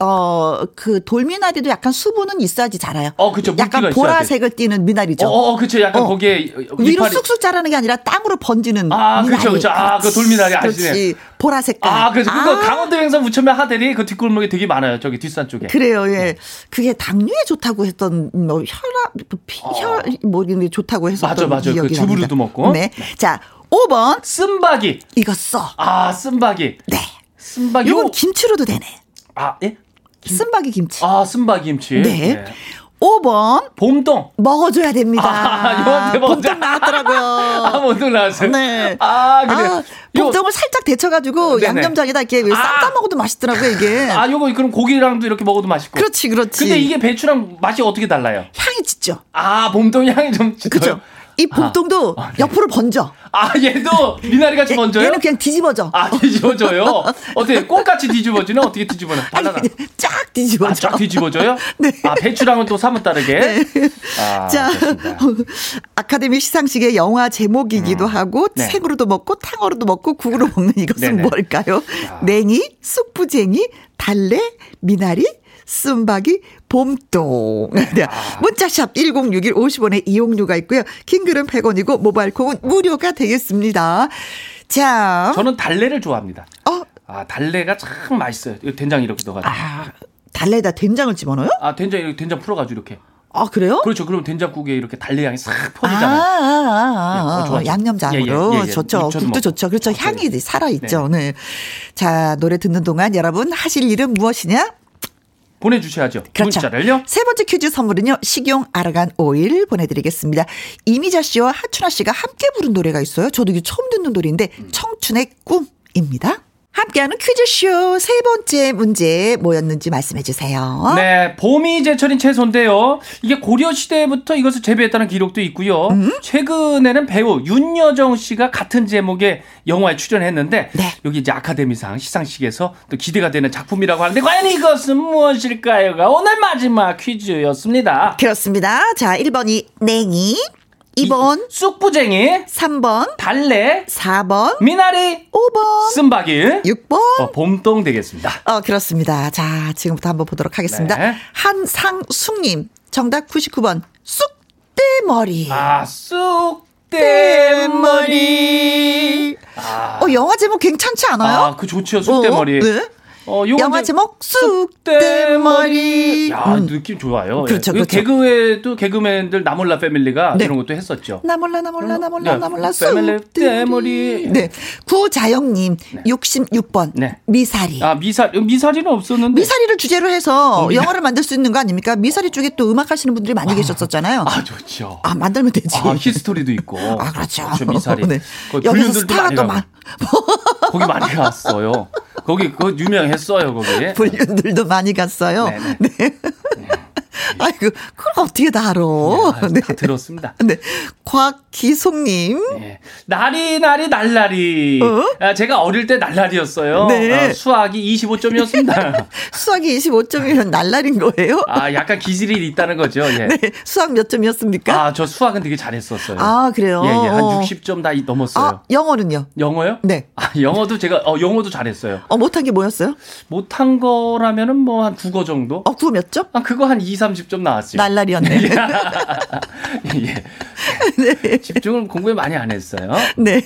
어 그 돌미나리도 약간 수분은 있어야지 자라요. 어. 물기가 약간 보라색을 띠는 미나리죠. 어, 어, 그쵸. 약간 어. 거기에 위로 이파리. 쑥쑥 자라는 게 아니라 땅으로 번지는 아, 미나리. 그쵸, 그쵸. 아, 그 돌미나리 아시네. 그렇지. 보라색깔. 아, 그래서 그거 아, 강원도 행성 무천면 하들이 그 뒷골목에 되게 많아요. 저기 뒷산 쪽에. 그래요, 네. 예. 그게 당뇨에 좋다고 했던, 뭐, 혈압, 피, 혈, 뭐, 이런 게 좋다고 했었던 어. 맞아, 맞아. 그 기억이 주부르도 납니다. 먹고. 네. 자, 5번. 쓴바기. 이거 써. 아, 쓴바기. 네. 쓴바기. 이건 요- 김치로도 되네. 아, 예? 쓴바기 김치. 아, 쓴바기 김치. 네. 5번 봄동. 먹어줘야 됩니다. 아. 봄동 나왔더라고요. 아, 봄동 나왔어요. 네. 아, 그래. 아, 요- 봄동을 살짝 데쳐가지고 네네. 양념장에다 이렇게 왜 아. 쌈싸 먹어도 맛있더라고요 이게. 아, 요거 그럼 고기랑도 이렇게 먹어도 맛있고. 그렇지 그렇지. 근데 이게 배추랑 맛이 어떻게 달라요? 향이 짙죠. 아, 봄동 향이 좀 짙어요. 그죠. 이 봄동도 아, 네. 옆으로 번져. 아, 얘도 미나리 같이 먼저요? 얘는 그냥 뒤집어져. 아, 뒤집어져요? 어떻게 꽃같이 뒤집어지나? 어떻게 뒤집어나? 바나나. 쫙 뒤집어져. 아, 쫙 뒤집어져요? 네. 아, 배추랑은 또 사뭇 다르게? 아, 자. 아카데미 시상식의 영화 제목이기도 하고 네. 생으로도 먹고 탕으로도 먹고 국으로 먹는 이것은 네네. 뭘까요? 냉이, 쑥부쟁이, 달래, 미나리, 쓴박이, 봄동. 네. 아. 문자샵 1061 50원의 이용료가 있고요. 킹글은 100원이고 모바일 콩은 무료가 되겠습니다. 자, 저는 달래를 좋아합니다. 어, 아, 달래가 참 맛있어요. 된장 이렇게 넣어가지고. 아, 달래에다 된장을 집어넣어요? 아, 된장 이렇게 된장 풀어가지고 이렇게. 아, 그래요? 그렇죠. 그럼 된장국에 이렇게 달래 향이 싹 아, 퍼지잖아요. 아, 아, 예, 아, 그거 좋아하죠. 양념장으로 예, 예, 예, 예. 좋죠. 국도. 좋죠. 그렇죠. 맞아요. 향이 살아 있죠. 네. 자, 노래 듣는 동안 여러분 하실 일은 무엇이냐? 보내주셔야죠. 그렇죠. 문자를요. 세 번째 퀴즈 선물은요. 식용 아르간 오일 보내드리겠습니다. 이미자 씨와 하춘아 씨가 함께 부른 노래가 있어요. 저도 이게 처음 듣는 노래인데 청춘의 꿈입니다. 함께하는 퀴즈쇼 세 번째 문제 뭐였는지 말씀해 주세요. 네, 봄이 제철인 채소인데요. 이게 고려 시대부터 이것을 재배했다는 기록도 있고요. 음? 최근에는 배우 윤여정 씨가 같은 제목의 영화에 출연했는데 네. 여기 이제 아카데미상 시상식에서 또 기대가 되는 작품이라고 하는데 과연 이것은 무엇일까요가 오늘 마지막 퀴즈였습니다. 그렇습니다. 자, 1번이 냉이, 2번, 쑥부쟁이, 3번, 달래, 4번, 미나리, 5번, 쓴바기, 6번. 어, 봄동 되겠습니다. 어, 그렇습니다. 자, 지금부터 한번 보도록 하겠습니다. 네. 한상숙님, 정답 99번, 쑥대머리. 아, 쑥대머리. 아, 어, 영화 제목 괜찮지 않아요? 아, 그 좋죠. 쑥대머리. 어, 네. 어, 영화 제목 쑥대머리. 야, 음. 느낌 좋아요. 그렇죠, 예. 그렇죠. 개그에도 개그맨들 나몰라 패밀리가 네. 이런 것도 했었죠. 나 몰라, 나 몰라, 나 몰라, 네, 나 몰라, 패밀리 쑥대머리. 떼머리. 네. 구자영님, 66번, 네. 미사리. 아, 미사 미사리는 없었는데. 미사리를 주제로 해서 어, 미- 영화를 만들 수 있는 거 아닙니까? 미사리 쪽에 또 음악 하시는 분들이 많이 계셨었잖아요. 아, 좋죠. 아, 만들면 되지. 아, history도 있고. 아, 그렇죠. 미사리. 네. 여기서 스타가 또. 많, 거기 많이 갔어요. 거기 그거 유명했어요, 거기. 불륜들도 많이 갔어요. 네네. 네. 아이고, 그걸 어떻게 다 알아. 네, 다 들었습니다. 네. 곽기송님. 예. 나리 나리 날라리. 어? 아, 제가 어릴 때 날라리였어요. 네. 아, 수학이 25점이었습니다. 수학이 25점이면 날라린 거예요? 아, 약간 기질이 있다는 거죠. 예. 네. 수학 몇 점이었습니까? 아, 저 수학은 되게 잘했었어요. 아, 그래요? 예, 예. 한 어. 60점 다 넘었어요. 아, 영어는요? 영어요? 네. 아, 영어도 제가 어 영어도 잘했어요. 어, 못한 게 뭐였어요? 못한 거라면은 뭐 한 국어 정도? 어, 그거 몇 점? 아, 그거 한 2, 30점 나왔죠. 날라리였네. 예. 집중을 공부에 많이 안 했어요. 네.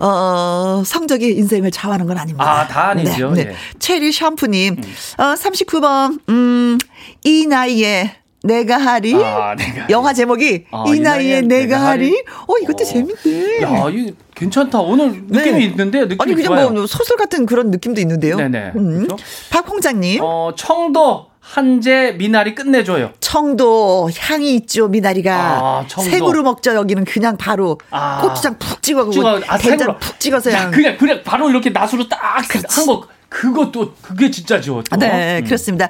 어, 어, 성적이 인생을 좌우하는 건 아닙니다. 아, 다 아니죠. 네. 예. 네. 체리 샴푸님, 어, 39번, 음, 이 나이에 내가 하리. 아, 내가 하리. 영화 제목이 아, 이 나이에 내가 하리. 어, 이것도 어. 재밌네. 야, 이 괜찮다. 오늘 느낌이 네. 있는데요. 느낌이 아니, 그냥 좋아요. 뭐 소설 같은 그런 느낌도 있는데요. 네네. 음. 그렇죠? 박홍장님, 어, 청도 한재 미나리 끝내줘요. 청도 향이 있죠, 미나리가. 아, 청도. 생으로 먹죠, 여기는 그냥 바로. 아. 고추장 푹 찍어, 찍어, 아, 된장 생으로. 푹 찍어서 야, 그냥. 그냥 그냥 바로 이렇게 낫으로 딱 한 거. 그것도 그게 진짜죠. 또. 네, 음. 그렇습니다.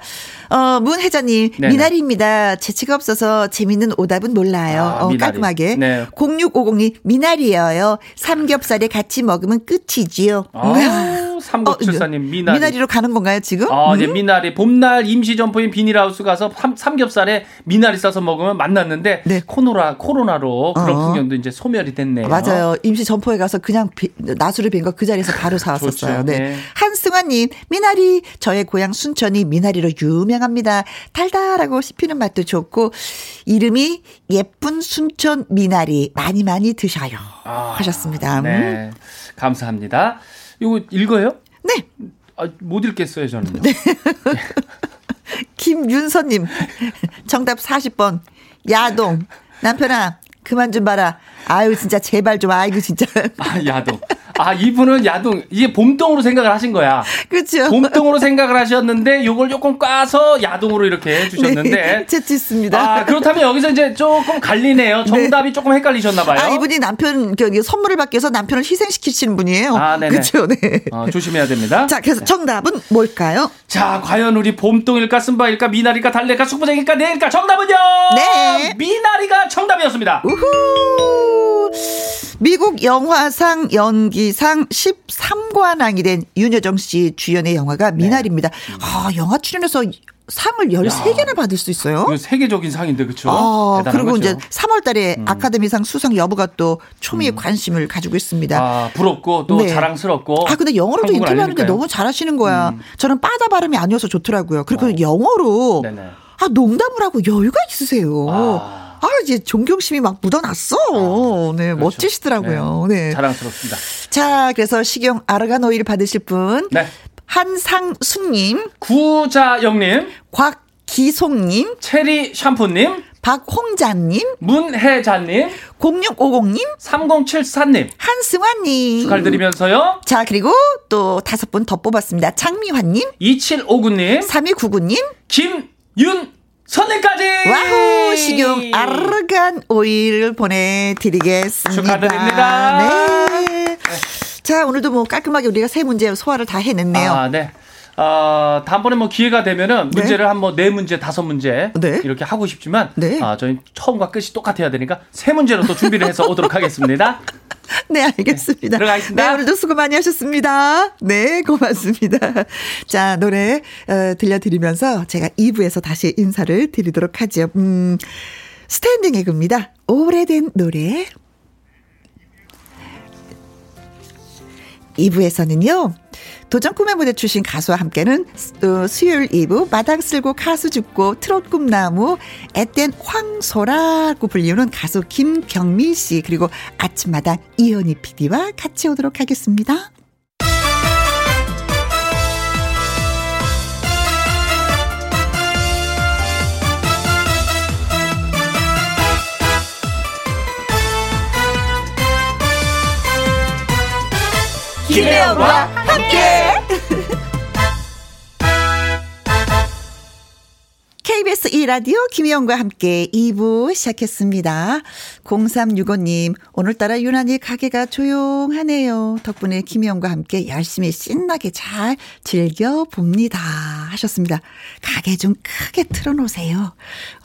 어, 문혜자님, 네네. 미나리입니다. 재치가 없어서 재밌는 오답은 몰라요. 아, 어. 깔끔하게. 네. 0650이 미나리예요. 삼겹살에 같이 먹으면 끝이지요. 아, 삼국칠사님 미나리. 어, 미나리로 가는 건가요, 지금? 아, 이제 음? 미나리 봄날 임시 점포인 비닐하우스 가서 삼, 삼겹살에 미나리 싸서 먹으면 만났는데 네. 코로나 코로나로 그런 어. 풍경도 이제 소멸이 됐네요. 맞아요. 임시 점포에 가서 그냥 비, 나수를 빈 거 그 자리에서 바로 사왔었어요. 네. 네. 한승환님, 미나리. 저의 고향 순천이 미나리로 유명합니다. 달달하고 씹히는 맛도 좋고, 이름이 예쁜 순천 미나리. 많이 많이 드셔요. 아, 하셨습니다. 음. 네, 감사합니다. 이거 읽어요? 네. 아, 못 읽겠어요 저는. 김윤서님, 정답 40번. 야동. 남편아, 그만 좀 봐라. 아유, 진짜 제발 좀, 아이고, 진짜. 아, 야동. 아, 이분은 야동, 이게 봄동으로 생각을 하신 거야. 그렇죠. 봄동으로 생각을 하셨는데, 요걸 조금 까서 야동으로 이렇게 해주셨는데. 네, 재치있습니다. 아, 그렇다면 여기서 이제 조금 갈리네요. 정답이 네. 조금 헷갈리셨나 봐요. 아, 이분이 남편, 선물을 받기 위해서 남편을 희생시키시는 분이에요. 아, 네네. 그렇죠, 네. 어, 조심해야 됩니다. 자, 그래서 정답은 뭘까요? 자, 과연 우리 봄동일까, 쓴바일까, 미나리일까, 달래일까, 숙부쟁일까, 내일까? 정답은요! 네. 미나리가 정답이었습니다. 우후. 미국 영화상 연기 상 13관왕이 된 윤여정 씨 주연의 영화가 미나리입니다. 네. 아, 영화 출연해서 상을 13개나 받을 수 있어요. 세계적인 상인데 그렇죠. 아, 그리고 거죠. 이제 3월 달에 음. 아카데미상 수상 여부가 또 초미의 음. 관심을 가지고 있습니다. 아, 부럽고 또 네. 자랑스럽고. 아, 근데 영어로도 인터뷰하는데 너무 잘하시는 거야. 음. 저는 빠다 발음이 아니어서 좋더라고요. 그리고 어. 영어로 네네. 아, 농담을 하고 여유가 있으세요. 아. 아, 이제 존경심이 막 묻어났어. 아, 네, 그렇죠. 멋지시더라고요. 네. 네. 자랑스럽습니다. 자, 그래서 식용 아르간 오일 받으실 분. 네. 한상순님. 구자영님. 곽기송님. 체리 샴푸님. 박홍자님, 문혜자님, 0650님, 3074님, 한승환님. 축하드리면서요. 자, 그리고 또 다섯 분 더 뽑았습니다. 장미환님, 2759님, 3299님, 김윤선 님까지 와우 식용 아르간 오일 보내드리겠습니다. 축하드립니다. 네. 자 오늘도 뭐 깔끔하게 우리가 세 문제 소화를 다 해냈네요. 아, 네. 어, 다음번에 뭐 기회가 되면은 네. 문제를 한 뭐 네 문제, 다섯 문제 네. 이렇게 하고 싶지만 네. 아, 저희 처음과 끝이 똑같아야 되니까 세 문제로 또 준비를 해서 오도록 하겠습니다. 네, 알겠습니다. 네, 들어가겠습니다. 네, 오늘도 수고 많이 하셨습니다. 네, 고맙습니다. 자, 노래 어, 들려드리면서 제가 2부에서 다시 인사를 드리도록 하죠. 음, 스탠딩 에그입니다. 오래된 노래. 2부에서는요. 도전 꿈의 무대 출신 가수와 함께는 어, 수요일 2부 마당 쓸고 가수 죽고 트롯 꿈나무 앳된 황소라고 불리우는 가수 김경미 씨 그리고 아침마당 이현희 PD와 같이 오도록 하겠습니다. 김혜영과 함께. KBS 2라디오 김희영과 함께 2부 시작했습니다. 0365님, 오늘따라 유난히 가게가 조용하네요. 덕분에 김희영과 함께 열심히 신나게 잘 즐겨봅니다. 하셨습니다. 가게 좀 크게 틀어놓으세요.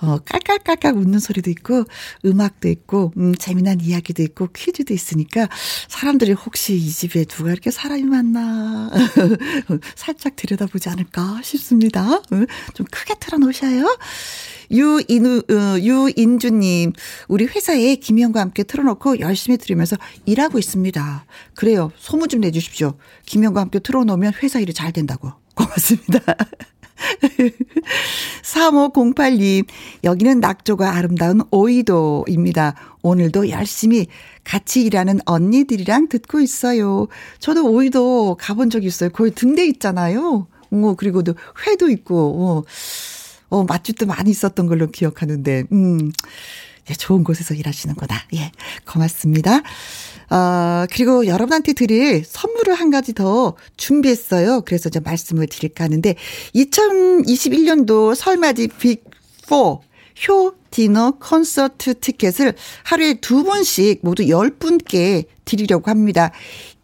어, 깔깔깔깔 웃는 소리도 있고, 음악도 있고, 음, 재미난 이야기도 있고, 퀴즈도 있으니까 사람들이 혹시 이 집에 누가 이렇게 사람이 많나 살짝 들여다보지 않을까 싶습니다. 좀 크게 틀어놓으셔야 감사요 유인우, 어, 유인주님, 우리 회사에 김희영과 함께 틀어놓고 열심히 들으면서 일하고 있습니다. 그래요. 소문 좀 내주십시오. 김희영과 함께 틀어놓으면 회사 일이 잘 된다고. 고맙습니다. 3508님, 여기는 낙조가 아름다운 오이도입니다. 오늘도 열심히 같이 일하는 언니들이랑 듣고 있어요. 저도 오이도 가본 적 있어요. 거의 등대 있잖아요. 어, 그리고 도 회도 있고, 어. 어, 맛집도 많이 있었던 걸로 기억하는데, 음, 예, 좋은 곳에서 일하시는 거다. 예, 고맙습니다. 어, 그리고 여러분한테 드릴 선물을 한 가지 더 준비했어요. 그래서 이제 말씀을 드릴까 하는데, 2021년도 설맞이 빅4 효 디너 콘서트 티켓을 하루에 두 번씩 모두 10분께 드리려고 합니다.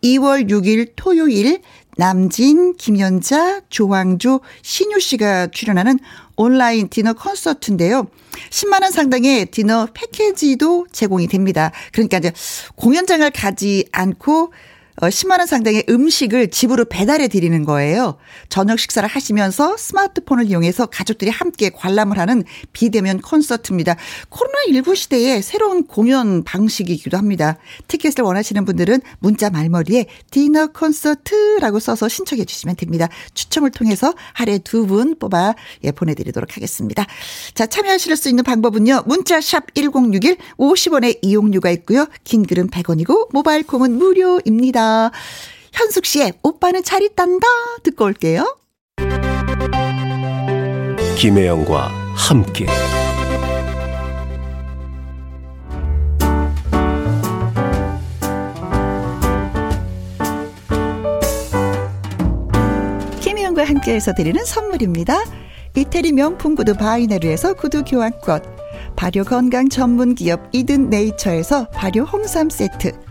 2월 6일 토요일 남진, 김연자, 조황조, 신유 씨가 출연하는 온라인 디너 콘서트인데요. 10만 원 상당의 디너 패키지도 제공이 됩니다. 그러니까 이제 공연장을 가지 않고 10만 어, 원 상당의 음식을 집으로 배달해 드리는 거예요. 저녁 식사를 하시면서 스마트폰을 이용해서 가족들이 함께 관람을 하는 비대면 콘서트입니다. 코로나19 시대에 새로운 공연 방식이기도 합니다. 티켓을 원하시는 분들은 문자 말머리에 디너 콘서트라고 써서 신청해 주시면 됩니다. 추첨을 통해서 하루에 두 분 뽑아 예, 보내드리도록 하겠습니다. 자, 참여하실 수 있는 방법은요. 문자 샵 1061, 50원의 이용료가 있고요. 긴 글은 100원이고 모바일 콤은 무료입니다. 감사합니다. 현숙 씨의 오빠는 잘 있단다 듣고 올게요. 김혜영과 함께 김혜영과 함께해서 드리는 선물입니다. 이태리 명품 구두 바이네르에서 구두 교환권 발효 건강 전문 기업 이든 네이처에서 발효 홍삼 세트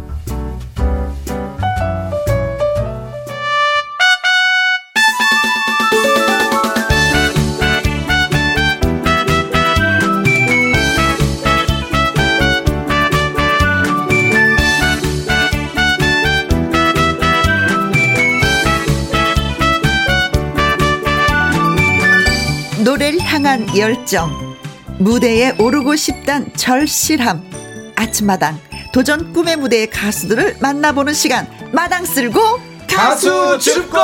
향한 열정, 무대에 오르고 싶단 절실함, 아침마당, 도전 꿈의 무대의 가수들을 만나보는 시간, 마당 쓸고 가수 줍고!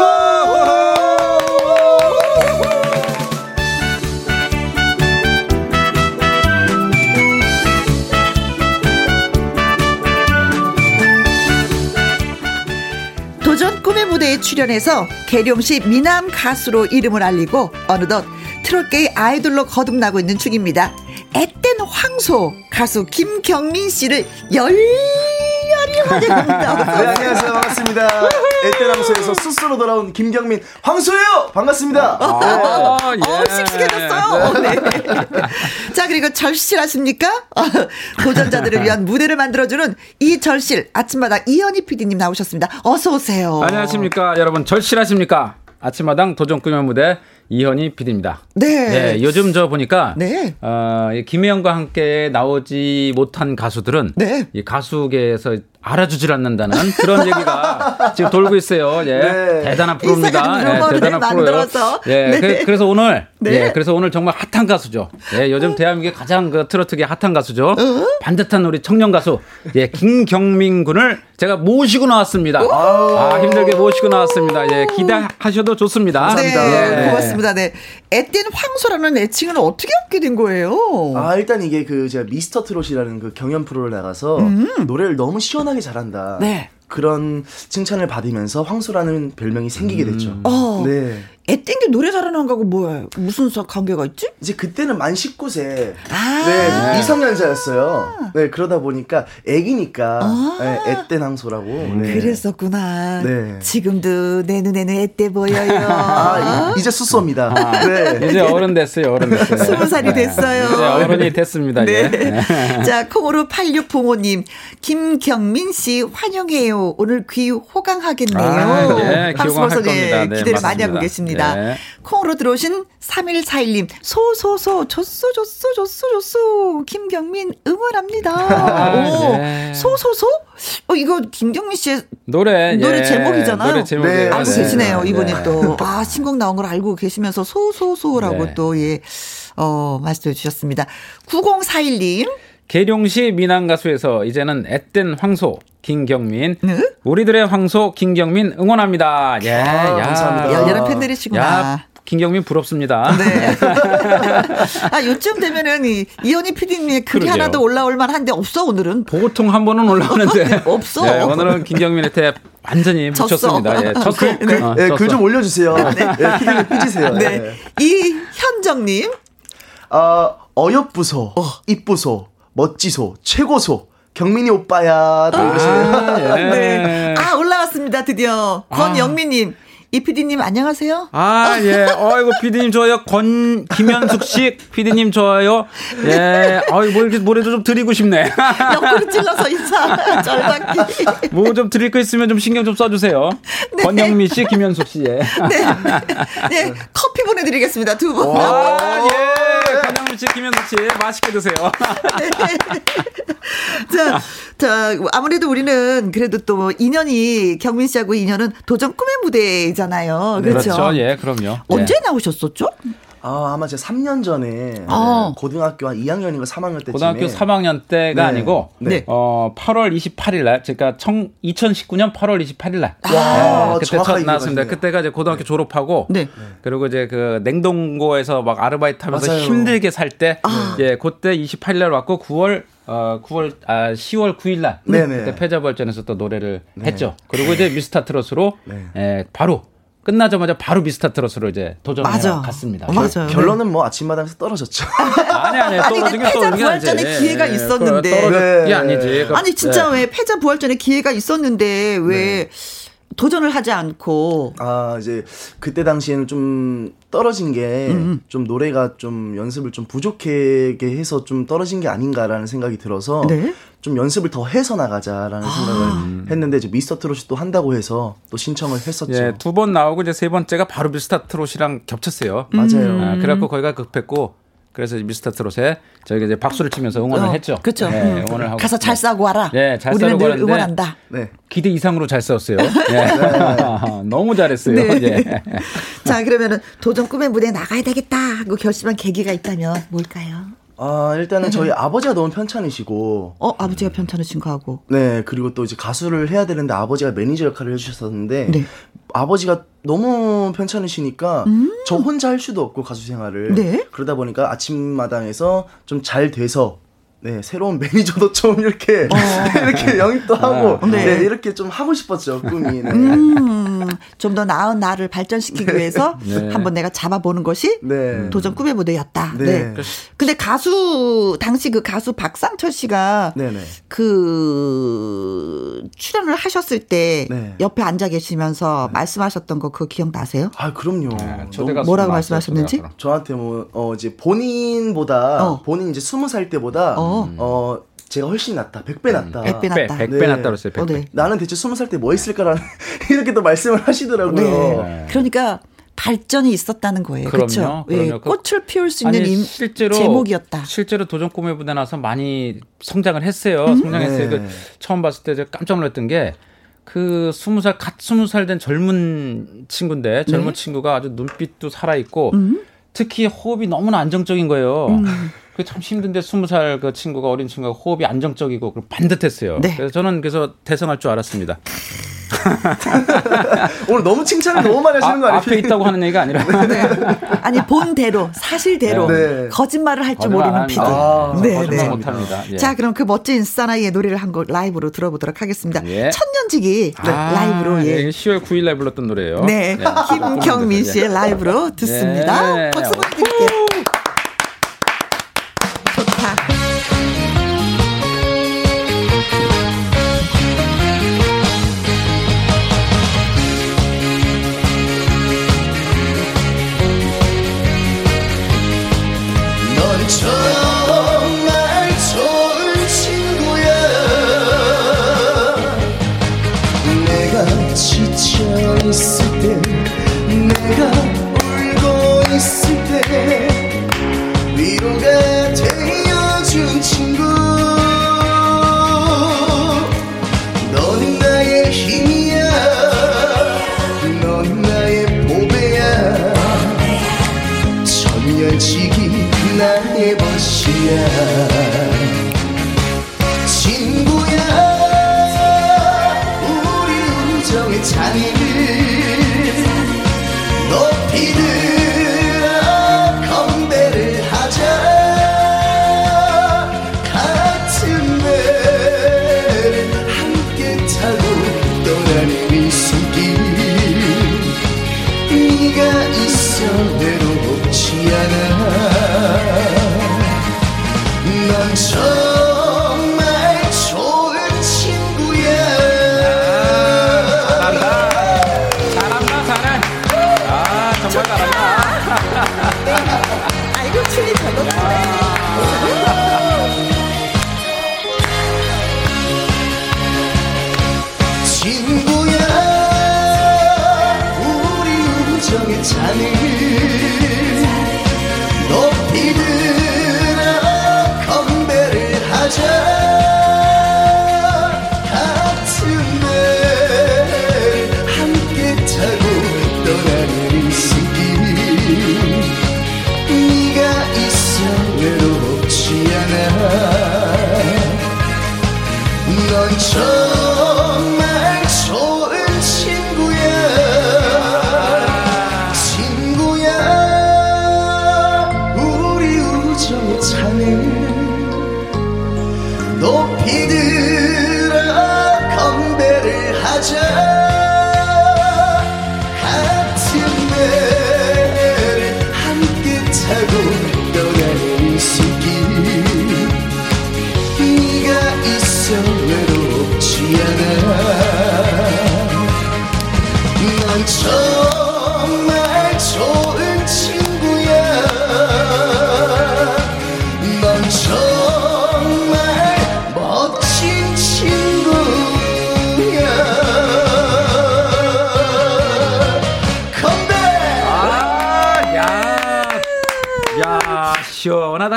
도전 꿈의 무대에 출연해서 계룡시 미남 가수로 이름을 알리고 어느덧 트롯계의 아이돌로 거듭나고 있는 중입니다. 앳된 황소 가수 김경민 씨를 열렬히 환영합니다. 네, 안녕하세요. 반갑습니다. 앳된 황소에서 스스로 돌아온 김경민 황소예요. 반갑습니다. 아, 네. 어, 씩씩해졌어요. 네. 네. 자, 그리고 절실하십니까? 도전자들을 위한 무대를 만들어주는 이 절실 아침마다 이현희 PD님 나오셨습니다. 어서 오세요. 안녕하십니까, 여러분. 절실하십니까? 아침마당 도전 꾸며 무대 이현희 PD입니다. 네. 네. 요즘 저 보니까 네. 어, 김혜영과 함께 나오지 못한 가수들은 네. 이 가수계에서 알아주질 않는다는 그런 얘기가 지금 돌고 있어요. 예. 네. 대단한 프로입니다. 예, 대단한 프로예요. 예. 네. 그, 래서 오늘 네. 예, 그래서 오늘 정말 핫한 가수죠. 예, 요즘 대한민국의 가장 그 트로트계 핫한 가수죠. 어? 반듯한 우리 청년 가수 예, 김경민 군을 제가 모시고 나왔습니다. 아, 힘들게 모시고 나왔습니다. 예, 기대하셔도 좋습니다. 네, 예. 고맙습니다. 네. 애땐 황소라는 애칭은 어떻게 얻게 된 거예요? 아, 일단 이게 그 제가 미스터 트롯이라는 그 경연 프로를 나가서 음. 노래를 너무 시원하게 잘한다. 네. 그런 칭찬을 받으면서 황소라는 별명이 생기게 됐죠. 음. 어. 네. 애땡기 노래 잘하는 거하고 뭐야? 무슨 관계가 있지? 이제 그때는 만 19세. 아~ 네, 미성년자였어요. 네, 그러다 보니까 애기니까 아~ 네, 애땡 황소라고. 네. 그랬었구나. 네. 지금도 내 눈에는 애때 보여요. 아, 이제 수소입니다. 아, 네. 이제 어른 됐어요. 어른 됐어요. 스무 살이 됐어요. 이제 어른이 됐습니다. 네. 자, 콩으로 8605님, 김경민 씨 환영해요. 오늘 귀 호강하겠네요. 아, 예, 기호강할 겁니다. 네, 기대를 맞습니다. 많이 하고 계십니다. 있습니다. 네. 콩으로 들어오신 3141님, 소소소, 좋소, 좋소, 좋소, 좋소. 김경민 응원합니다. 아, 네. 소소소? 어, 이거 김경민 씨의 노래, 노래 예. 제목이잖아요. 노래 제목 네. 알고 계시네요. 이분이 네. 또. 아, 신곡 나온 걸 알고 계시면서 소소소라고 네. 또, 예, 어, 말씀해 주셨습니다. 9041님. 계룡시 미남 가수에서 이제는 앳된 황소 김경민 네? 우리들의 황소 김경민 응원합니다. 예, 아, 야, 감사합니다. 열렬한 팬들이시구나. 야, 김경민 부럽습니다. 네. 아, 요즘 되면은 이, 이현희 PD님의 글이 그러게요. 하나도 올라올 만한데 없어, 오늘은. 보고통 한 번은 올라오는데. 없어. 네, 오늘은 김경민한테 완전히 묻혔습니다. 예. 글, 글, 어, 네, 글좀 올려주세요. 네. 네, 피디님 삐지세요. 네. 네. 이현정님. 어, 어여쁘소, 어. 이쁘소, 멋지소, 최고소. 경민이 오빠야. 아, 예. 네. 아, 올라왔습니다. 드디어. 권영민님. 아. 이 PD님 안녕하세요. 아, 예. 어이구, PD님 좋아요. 권, 김현숙 씨, PD님 좋아요. 예. 어이, 뭐 이렇게 뭐라도 좀 드리고 싶네. 옆구리 찔러서 인사. 절박히. 뭐 좀 드릴 거 있으면 좀 신경 좀 써주세요. 네. 권영미 씨, 김현숙 씨, 예. 네. 네. 커피 보내드리겠습니다. 두 분. 와, 예. 씨, 김현숙 씨, 맛있게 드세요. 네. 자, 자, 아무래도 우리는 그래도 또 인연이 경민 씨하고 인연은 도전 꿈의 무대잖아요. 그렇죠. 그렇죠. 예, 그럼요. 언제 예. 나오셨었죠? 아, 아마 제가 3년 전에 어. 고등학교 한 2학년인가 3학년 때 고등학교 3학년 때가 네. 아니고 네. 어 8월 28일 날 제가 청 2019년 8월 28일 날 와, 네, 그때 첫 나왔습니다. 그때가 이제 고등학교 네. 졸업하고 네. 그리고 이제 그 냉동고에서 막 아르바이트 하면서 맞아요. 힘들게 살때 아. 예, 그때 28일 날 왔고 9월 어 9월 아 10월 9일 날 그때 패자부활전에서 또 노래를 네. 했죠. 그리고 이제 미스터 트롯으로 예, 바로 끝나자마자 바로 미스터 트롯으로 이제 도전을 맞아. 갔습니다. 맞아요. 결론은 뭐 아침마당에서 떨어졌죠. 아니 아니 떨어진 게 패자 부활전에 기회가 네, 있었는데. 떨어진 게 아니지. 그, 아니 진짜 네. 왜 패자 부활전에 기회가 있었는데 왜 네. 도전을 하지 않고 아 이제 그때 당시에는 좀 떨어진 게좀 음. 노래가 좀 연습을 좀 부족하게 해서 좀 떨어진 게 아닌가라는 생각이 들어서 네? 좀 연습을 더 해서 나가자라는 아. 생각을 했는데 이제 미스터 트롯이 또 한다고 해서 또 신청을 했었죠. 예, 두 번 나오고 이제 세 번째가 바로 미스터 트롯이랑 겹쳤어요. 맞아요. 아, 그래갖고 거기가 급했고 그래서 미스터 트롯에 저희가 이제 박수를 치면서 응원을 어, 했죠. 그렇죠. 네, 음. 응원을 하고 가서 잘 싸고 와라. 네, 잘 우리는 늘 응원한다. 네. 기대 이상으로 잘 싸웠어요. 네. 너무 잘했어요. 네. 네. 자, 그러면은 도전 꿈의 무대에 나가야 되겠다 하고 결심한 계기가 있다면 뭘까요? 아, 일단은 저희 아버지가 너무 편찮으시고. 어, 아버지가 편찮으신 거 하고. 네, 그리고 또 이제 가수를 해야 되는데 아버지가 매니저 역할을 해주셨었는데. 네. 아버지가 너무 편찮으시니까 음~ 저 혼자 할 수도 없고 가수 생활을. 네? 그러다 보니까 아침마당에서 좀 잘 돼서 네, 새로운 매니저도 좀 이렇게 어. 이렇게 영입도 하고 네. 네. 이렇게 좀 하고 싶었죠 꿈이. 네. 음, 좀 더 나은 나를 발전시키기 네. 위해서 네. 한번 내가 잡아보는 것이 네. 도전 꿈의 무대였다. 네. 근데 가수 당시 그 가수 박상철 씨가 그 출연을 하셨을 때 옆에 앉아 계시면서 말씀하셨던 거 그거 기억나세요? 아 그럼요. 뭐라고 말씀하셨는지? 저한테 뭐 어, 이제 본인보다 어. 본인 이제 스무 살 때보다 어. 어. 어 제가 훨씬 낫다. 100배 낫다. 100배 낫다. 100배 네. 낫다 그랬어요. 100배. 어, 네. 나는 대체 20살 때 뭐 했을까라는 이렇게 또 말씀을 하시더라고요. 네. 그러니까 발전이 있었다는 거예요. 그렇죠. 예, 꽃을 피울 수 있는 아니, 실제로, 제목이었다. 실제로 도전 무대 나서 많이 성장을 했어요. 음? 성장했어요. 네. 그 처음 봤을 때 깜짝 놀랐던 게 그 스무 살, 갓 스무 살 된 젊은 친구인데 젊은 네? 친구가 아주 눈빛도 살아 있고 음? 특히 호흡이 너무나 안정적인 거예요. 음. 그참 힘든데 스무 살 그 친구가 어린 친구가 호흡이 안정적이고 반듯했어요. 네. 그래서 저는 그래서 대성할 줄 알았습니다. 오늘 너무 칭찬을 너무 많이 하시는 거 아니에요? 앞에 있다고 하는 얘기가 아니라. 네. 아니 본대로 사실대로 네. 거짓말을 할 줄 모르는 피디. 아, 네, 거짓말 네. 못합니다. 예. 자 그럼 그 멋진 사나이의 노래를 한 곡 라이브로 들어보도록 하겠습니다. 예. 천년지기 아, 라이브로 예. 10월 9일 날 불렀던 노래예요. 네, 네. 김경민 씨의 라이브로 듣습니다. 네. 박수 부탁드릴게요. 넌 나의 보배야, 점령시기 나의 벗이야.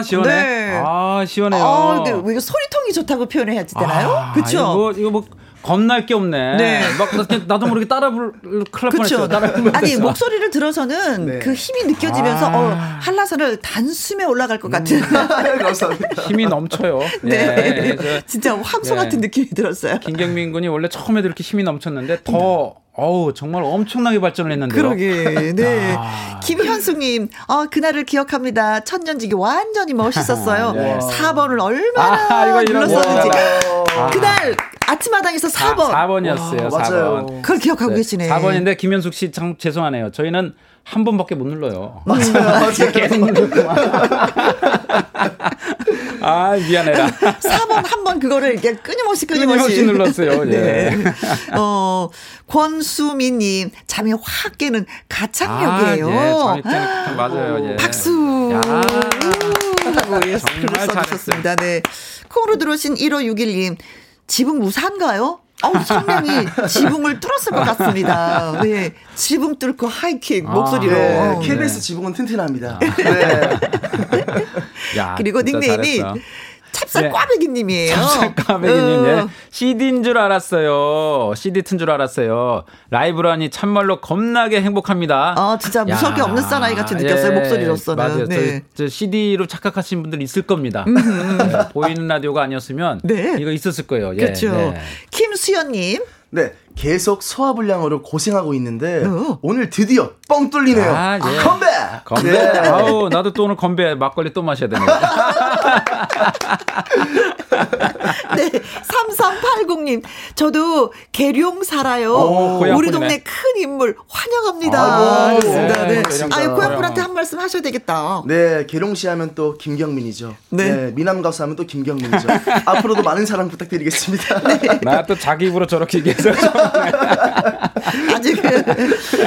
시원하다 시원해. 네. 아 시원해요. 아, 근데 왜 이거 소리통이 좋다고 표현해야 되나요? 아, 그렇죠. 이거, 이거 뭐 겁날 게 없네. 네. 막 나도 모르게 따라 부를 큰일 뻔했어. 따라 아니 목소리를 들어서는 네. 그 힘이 느껴지면서 아. 어, 한라산을 단숨에 올라갈 것 같은. 음. 힘이 넘쳐요. 네. 네. 진짜 함소 같은 네. 느낌이 들었어요. 김경민 군이 원래 처음에도 이렇게 힘이 넘쳤는데 더 어우 정말 엄청나게 발전을 했는데요. 그러게. 네. 아. 김현숙님, 어 그날을 기억합니다. 천년지기 완전히 멋있었어요. 네. 4번을 얼마나 아, 눌렀었는지. 아. 그날 아침마당에서 4번. 4, 번이었어요 4번. 그걸 기억하고 네. 계시네. 4번인데 김현숙 씨 참 죄송하네요. 저희는 한 번밖에 못 눌러요. 맞아요. 맞아요. 계속 눌렀구만. 아, 미안해라. 4번 한 번 그거를 이렇게 끊임없이 끊임없이, 끊임없이 눌렀어요. 네. 네. 어, 권수미님, 잠이 확 깨는 가창력이에요. 아, 예. 잠이 맞아요. 예. 박수. 야. 하고 예, 정말 잘하셨습니다. 네. 콩으로 들어오신 1561님, 지붕 무사한가요? 어우, 성명이 지붕을 뚫었을 것 같습니다. 네. 지붕 뚫고 하이킥 아, 목소리로. 네. KBS 네. 지붕은 튼튼합니다. 네. 야, 그리고 닉네임이 잘했어. 찹쌀 네. 꽈배기님이에요. 찹쌀 꽈배기님, 예. 어. CD인 줄 알았어요. CD 튼 줄 알았어요. 라이브라니 참말로 겁나게 행복합니다. 아, 진짜 무섭게 야. 없는 사나이 같이 느꼈어요. 예. 목소리로서는. 맞아요. 네. 저, 저 CD로 착각하신 분들 있을 겁니다. 음. 네. 보이는 라디오가 아니었으면 네. 이거 있었을 거예요. 예. 그렇죠. 네. 김수연님. 네, 계속 소화불량으로 고생하고 있는데 어. 오늘 드디어 뻥 뚫리네요. 아, 예. 컴백! 컴백. 네. 아우, 나도 또 오늘 건배 막걸리 또 마셔야 되네. 네, 3380님. 저도 계룡 살아요. 오, 우리 동네 큰 인물 환영합니다. 아, 네. 네. 아유, 고향분한테 한 말씀 하셔야 되겠다. 네, 계룡 씨 하면 또 김경민이죠. 네. 네 미남 가수 하면 또 김경민이죠. 앞으로도 많은 사랑 부탁드리겠습니다. 네. 나 또 자기 입으로 저렇게 얘기해서. 아직,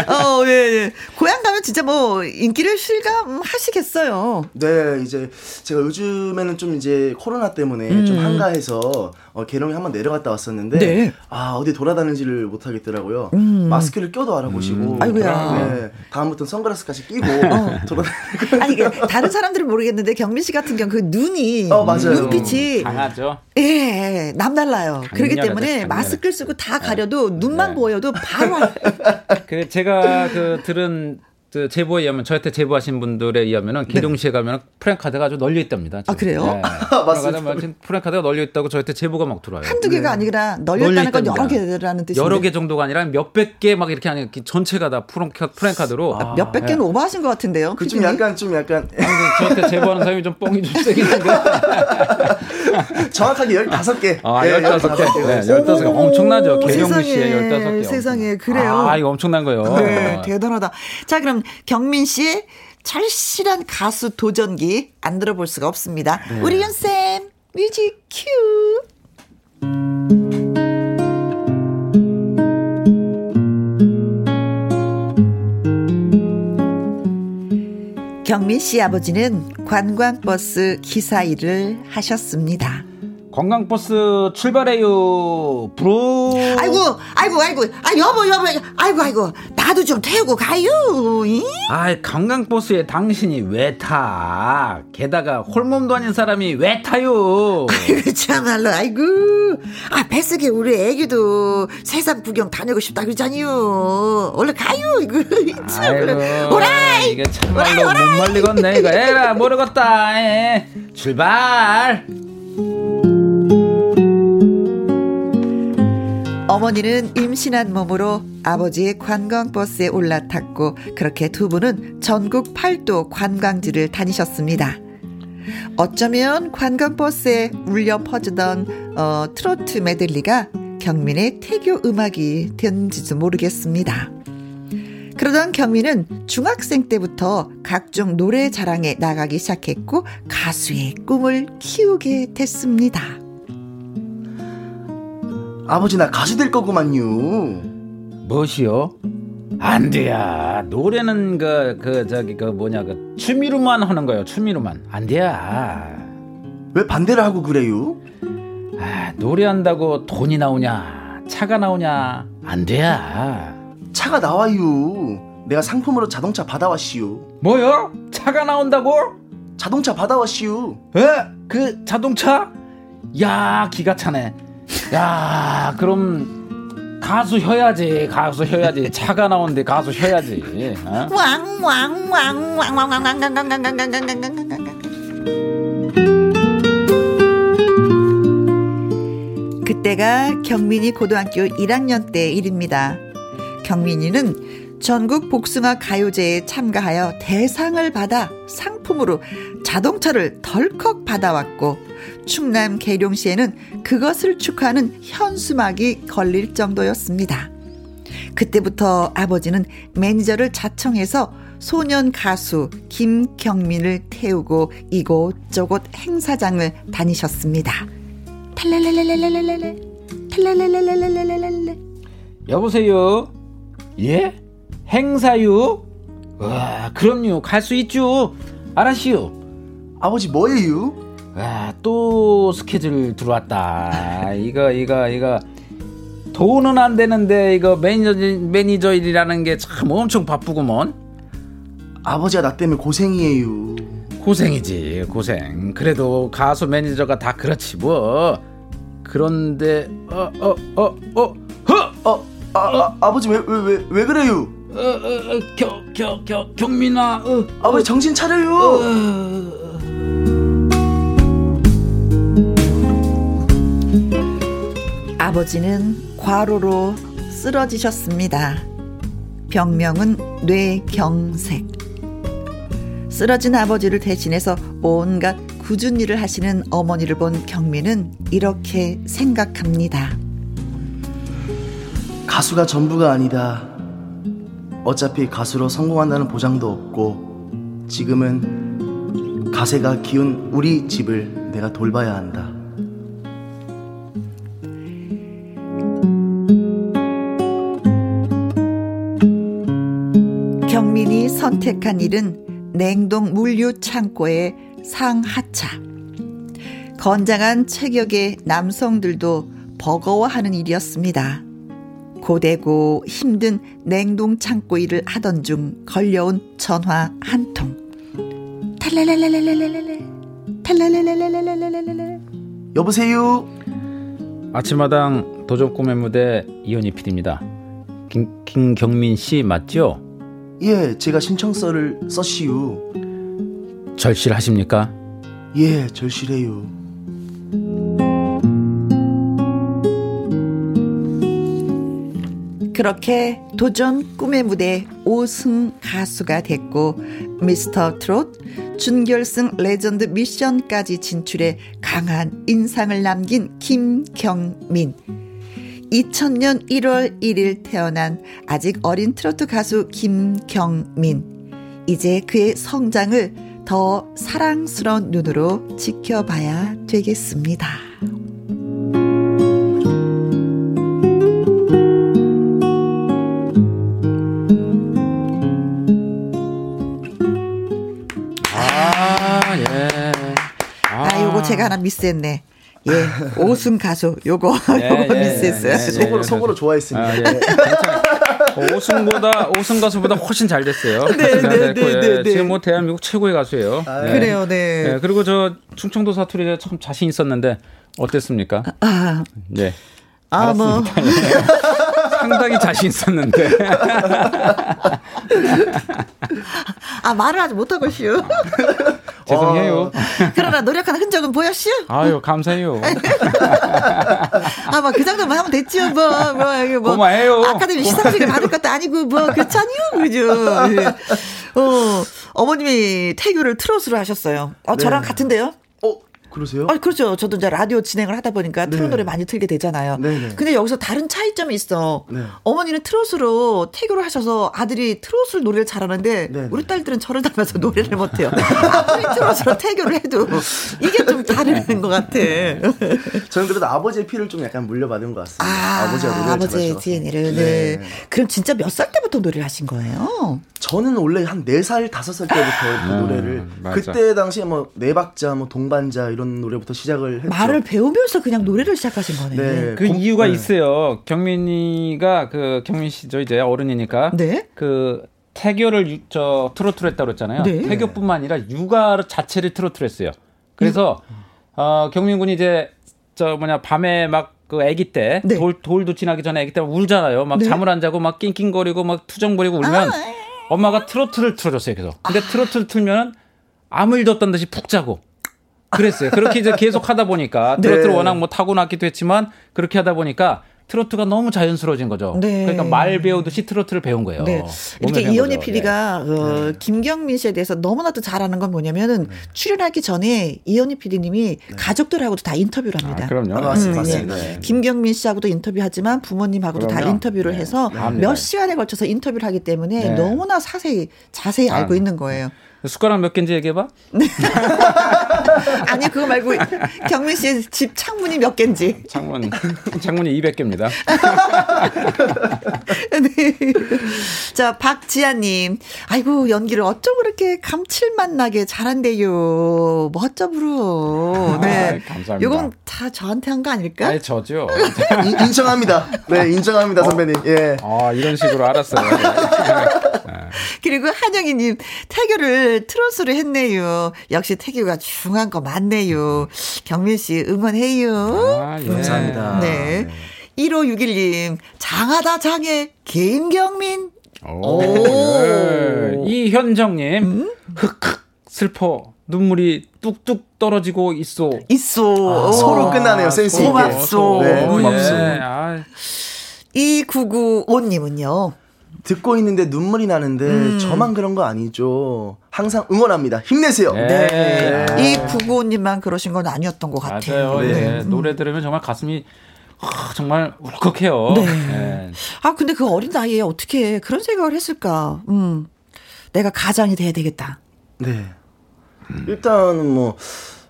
어, 예, 예. 고향 가면 진짜 뭐 인기를 실감하시겠어요. 네, 이제 제가 요즘 에는 좀 이제 코로나 때문에 음. 좀 한가해서 어, 계룡에 한번 내려갔다 왔었는데 네. 아 어디 돌아다니지를 못하겠더라고요. 음. 마스크를 껴도 알아보시고. 음. 아이고야. 네, 다음부터는 선글라스까지 끼고 어. 돌아다니고. 아니 그 다른 사람들은 모르겠는데 경민 씨 같은 경우 그 눈이 어, 맞아요. 눈빛이 강하죠. 예, 남달라요. 그렇기 때문에 강렬하죠. 마스크를 쓰고 다 가려도 눈만 네. 보여도 바로. 그 제가 그 들은 그 제보에 의하면 저한테 제보하신 분들에 의하면은 기동시에 네. 가면 프랭카드가 아주 널려 있답니다. 지금. 아 그래요? 네. 맞습니다. 프랭카드가 널려 있다고 저한테 제보가 막 들어와요. 한두 개가 네. 아니라 널렸다는 건 여러 개라는 뜻이죠. 여러 개 정도가 아니라 몇백 개 막 이렇게 아니 전체가 다 프랭카드로 아, 몇백 개는 네. 오버하신 것 같은데요. 그좀 약간 좀 약간 저한테 제보하는 사람이 좀 뻥이 좀 세긴 한데. 정확하게 15개. 아, 네, 15개. 네, 15개. 엄청나죠. 개경미 씨의 15개. 세상에, 그래요. 아, 이거 엄청난 거예요. 네, 대단하다. 자, 그럼 경민 씨의 절실한 가수 도전기 안 들어볼 수가 없습니다. 네. 우리 윤쌤, 뮤직 큐. 경민 씨 아버지는 관광버스 기사 일을 하셨습니다. 관광버스 출발해요. 부르. 아이고, 아이고, 아이고, 아 여보, 여보, 아이고, 아이고, 나도 좀 태우고 가요. 아, 관광버스에 당신이 왜 타? 게다가 홀몸도 아닌 사람이 왜 타요? 아이고 참말로, 아이고, 아 뱃속에 우리 애기도 세상 구경 다니고 싶다 그러잖요. 얼른 가요, 이거. 아이고, 오라이. 이게 참말로 오라이. 못 말리겠네 이거. 에라 모르겠다. 에. 출발. 어머니는 임신한 몸으로 아버지의 관광버스에 올라탔고 그렇게 두 분은 전국 팔도 관광지를 다니셨습니다. 어쩌면 관광버스에 울려 퍼지던 어, 트로트 메들리가 경민의 태교 음악이 된지도 모르겠습니다. 그러던 경민은 중학생 때부터 각종 노래 자랑에 나가기 시작했고 가수의 꿈을 키우게 됐습니다. 아버지 나 가수 될 거구만요. 무엇이요? 안 돼야. 노래는 그, 그, 저기, 그 뭐냐, 그, 취미로만 하는 거예요. 취미로만. 안 돼야. 왜 반대를 하고 그래요? 아, 노래한다고 돈이 나오냐, 차가 나오냐, 안 돼야. 차가 나와요. 내가 상품으로 자동차 받아왔시오. 뭐요? 차가 나온다고? 자동차 받아왔시오. 에? 그 자동차? 야, 기가 차네. 야, 그럼 가수 혀야지. 가수 혀야지. 차가 나오는데 가수 혀야지. 그때가 경민이 고등학교 1학년 때 일입니다. 경민이는 전국 복숭아 가요제에 참가하여 대상을 받아 상품으로 자동차를 덜컥 받아왔고 충남 계룡시에는 그것을 축하하는 현수막이 걸릴 정도였습니다. 그때부터 아버지는 매니저를 자청해서 소년 가수 김경민을 태우고 이곳저곳 행사장을 다니셨습니다. 탈랄랄랄랄랄랄랄 탈랄랄랄랄랄랄랄 여보세요? 예? 행사요? 와, 그럼요. 갈 수 있죠. 알았시오. 아버지 뭐예요? 아, 또 스케줄 들어왔다. 이거, 이거, 이거. 돈은 안 되는데, 이거 매니저, 매니저 일이라는 게 참 엄청 바쁘구먼. 아버지가 나 때문에 고생이에요. 고생이지, 고생. 그래도 가수 매니저가 다 그렇지, 뭐. 그런데, 어, 어, 어, 어, 허! 어, 아, 아, 아버지 왜, 왜, 왜, 왜 그래요? 어, 어, 어, 겨, 겨, 겨, 경민아, 어, 아버지 정신 차려요. 어, 아버지는 과로로 쓰러지셨습니다. 병명은 뇌경색. 쓰러진 아버지를 대신해서 온갖 굳은 일을 하시는 어머니를 본 경민은 이렇게 생각합니다. 가수가 전부가 아니다. 어차피 가수로 성공한다는 보장도 없고 지금은 가세가 기운 우리 집을 내가 돌봐야 한다. 경민이 선택한 일은 냉동 물류 창고의 상하차. 건장한 체격의 남성들도 버거워하는 일이었습니다. 고되고 힘든 냉동 창고 일을 하던 중 걸려온 전화 한 통. 탈랄랄랄랄랄랄랄 탈랄랄랄랄랄랄랄 여보세요. 아침마당 도전 꿈의 무대 이현희 PD입니다. 김, 김경민 씨 맞죠? 예, 제가 신청서를 썼시우. 절실하십니까? 예, 절실해요. 그렇게 도전 꿈의 무대 5승 가수가 됐고 미스터 트롯 준결승 레전드 미션까지 진출해 강한 인상을 남긴 김경민. 2000년 1월 1일 태어난 아직 어린 트로트 가수 김경민. 이제 그의 성장을 더 사랑스러운 눈으로 지켜봐야 되겠습니다. 제가 하나 미스했네. 예, 오승 가수 요거 예, 요거 예, 미스했어요. 예, 예, 속으로 속으로 좋아했습니다. 아, 예. 오승보다 오승 가수보다 훨씬 잘 됐어요. 네, 네, 네, 네, 지금 뭐 대한민국 최고의 가수예요. 아, 그래요, 네. 그리고 저 충청도 사투리 참 자신 있었는데 어땠습니까? 아, 네. 아, 뭐. 알았습니다. 뭐. 상당히 자신 있었는데. 아, 말을 하지 못하고 쉬우. 죄송해요. 어, 그러나 노력하는 흔적은 보였슈? 아유, 감사해요. 아, 뭐, 그 정도만 하면 됐죠, 뭐, 뭐, 뭐. 고마해요. 아카데미 시상식을 받을 것도 아니고, 뭐, 그렇잖요, 그죠? 예. 어, 어머님이 태교를 트롯으로 하셨어요. 어, 저랑 네. 같은데요? 그러세요? 아, 그렇죠. 저도 이제 라디오 진행을 하다 보니까 트롯 네. 노래 많이 틀게 되잖아요. 네네. 네. 근데 여기서 다른 차이점이 있어. 네. 어머니는 트롯으로 태교를 하셔서 아들이 트롯을 노래를 잘하는데 네네. 우리 딸들은 저를 닮아서 노래를 못해요. 아들이 트롯으로 태교를 해도 이게 좀 다른 것 같아. 저는 그래도 아버지의 피를 좀 약간 물려받은 것 같습니다. 아, 버지가 노래를 아버지의 DNA를. 네. 네. 그럼 진짜 몇 살 때부터 노래를 하신 거예요? 저는 원래 한 4살, 5살 때부터 그 아, 노래를 그때 당시에 뭐 네 박자, 뭐 동반자 이런 그런 노래부터 시작을 했죠. 말을 배우면서 그냥 노래를 시작하신 거네요. 네. 그 공, 이유가 네. 있어요. 경민이가 그 경민 씨죠 이제 어른이니까. 네. 그 태교를 저 트로트로 했다고 그랬잖아요. 네. 태교뿐만 아니라 육아 자체를 트로트로 했어요. 그래서 어, 경민 군이 이제 저 뭐냐 밤에 막 그 아기 때 네. 돌, 돌도 지나기 전에 아기 때 울잖아요. 막 네. 잠을 안 자고 막 낑낑거리고 막 투정 부리고 울면 아, 엄마가 트로트를 틀어줬어요. 계속. 근데 아. 트로트를 틀면 아무 일도 없던 듯이 푹 자고 그랬어요. 그렇게 이제 계속 하다 보니까 네. 트로트를 네. 워낙 뭐 타고났기도 했지만 그렇게 하다 보니까 트로트가 너무 자연스러워진 거죠. 네. 그러니까 말 배우듯이 트로트를 배운 거예요. 네. 이렇게 이현희 PD가 네. 어, 네. 김경민 씨에 대해서 너무나도 잘 아는 건 뭐냐면은 네. 출연하기 전에 이현희 PD님이 네. 가족들하고도 다 인터뷰를 합니다. 아, 그럼요. 아, 맞습니다. 음, 맞습니다. 네. 김경민 씨하고도 인터뷰하지만 부모님하고도 그럼요. 다 인터뷰를 해서 몇 시간에 걸쳐서 인터뷰를 하기 때문에 너무나 자세히 자세히 아. 알고 있는 거예요. 숟가락 몇 개인지 얘기해봐. 아니 그거 말고 경민 씨집 창문이 몇 개인지. 창문 창문이 200개입니다. 네. 자 박지아님, 아이고 연기를 어쩜 그렇게 감칠맛 나게 잘한대요. 멋져부러. 네, 아, 감사합니다. 이건 다 저한테 한 거 아닐까? 아 저죠. 인정합니다. 네, 인정합니다 어? 선배님. 예. 아 이런 식으로 알았어요. 그리고 한영희님 태교를 트로스로 했네요. 역시 태교가 중요한 거 맞네요. 경민 씨 응원해요. 아, 예. 감사합니다. 네. 네. 1561님 장하다 장애 개인경민. 오. 네. 이현정님 음? 흑흑 슬퍼 눈물이 뚝뚝 떨어지고 있어. 있어. 아, 서로 끝나네요. 센스 있게. 고맙소. 네, 고맙소. 네. 아. 2995님은요. 듣고 있는데 눈물이 나는데 음. 저만 그런 거 아니죠. 항상 응원합니다. 힘내세요. 네. 네. 이 구구님만 그러신 건 아니었던 것 같아요. 맞아요. 네. 네. 노래 들으면 정말 가슴이 아, 정말 울컥해요. 네. 네. 아 근데 그 어린 나이에 어떻게 그런 생각을 했을까? 음, 내가 가장이 돼야 되겠다. 네. 음. 일단 뭐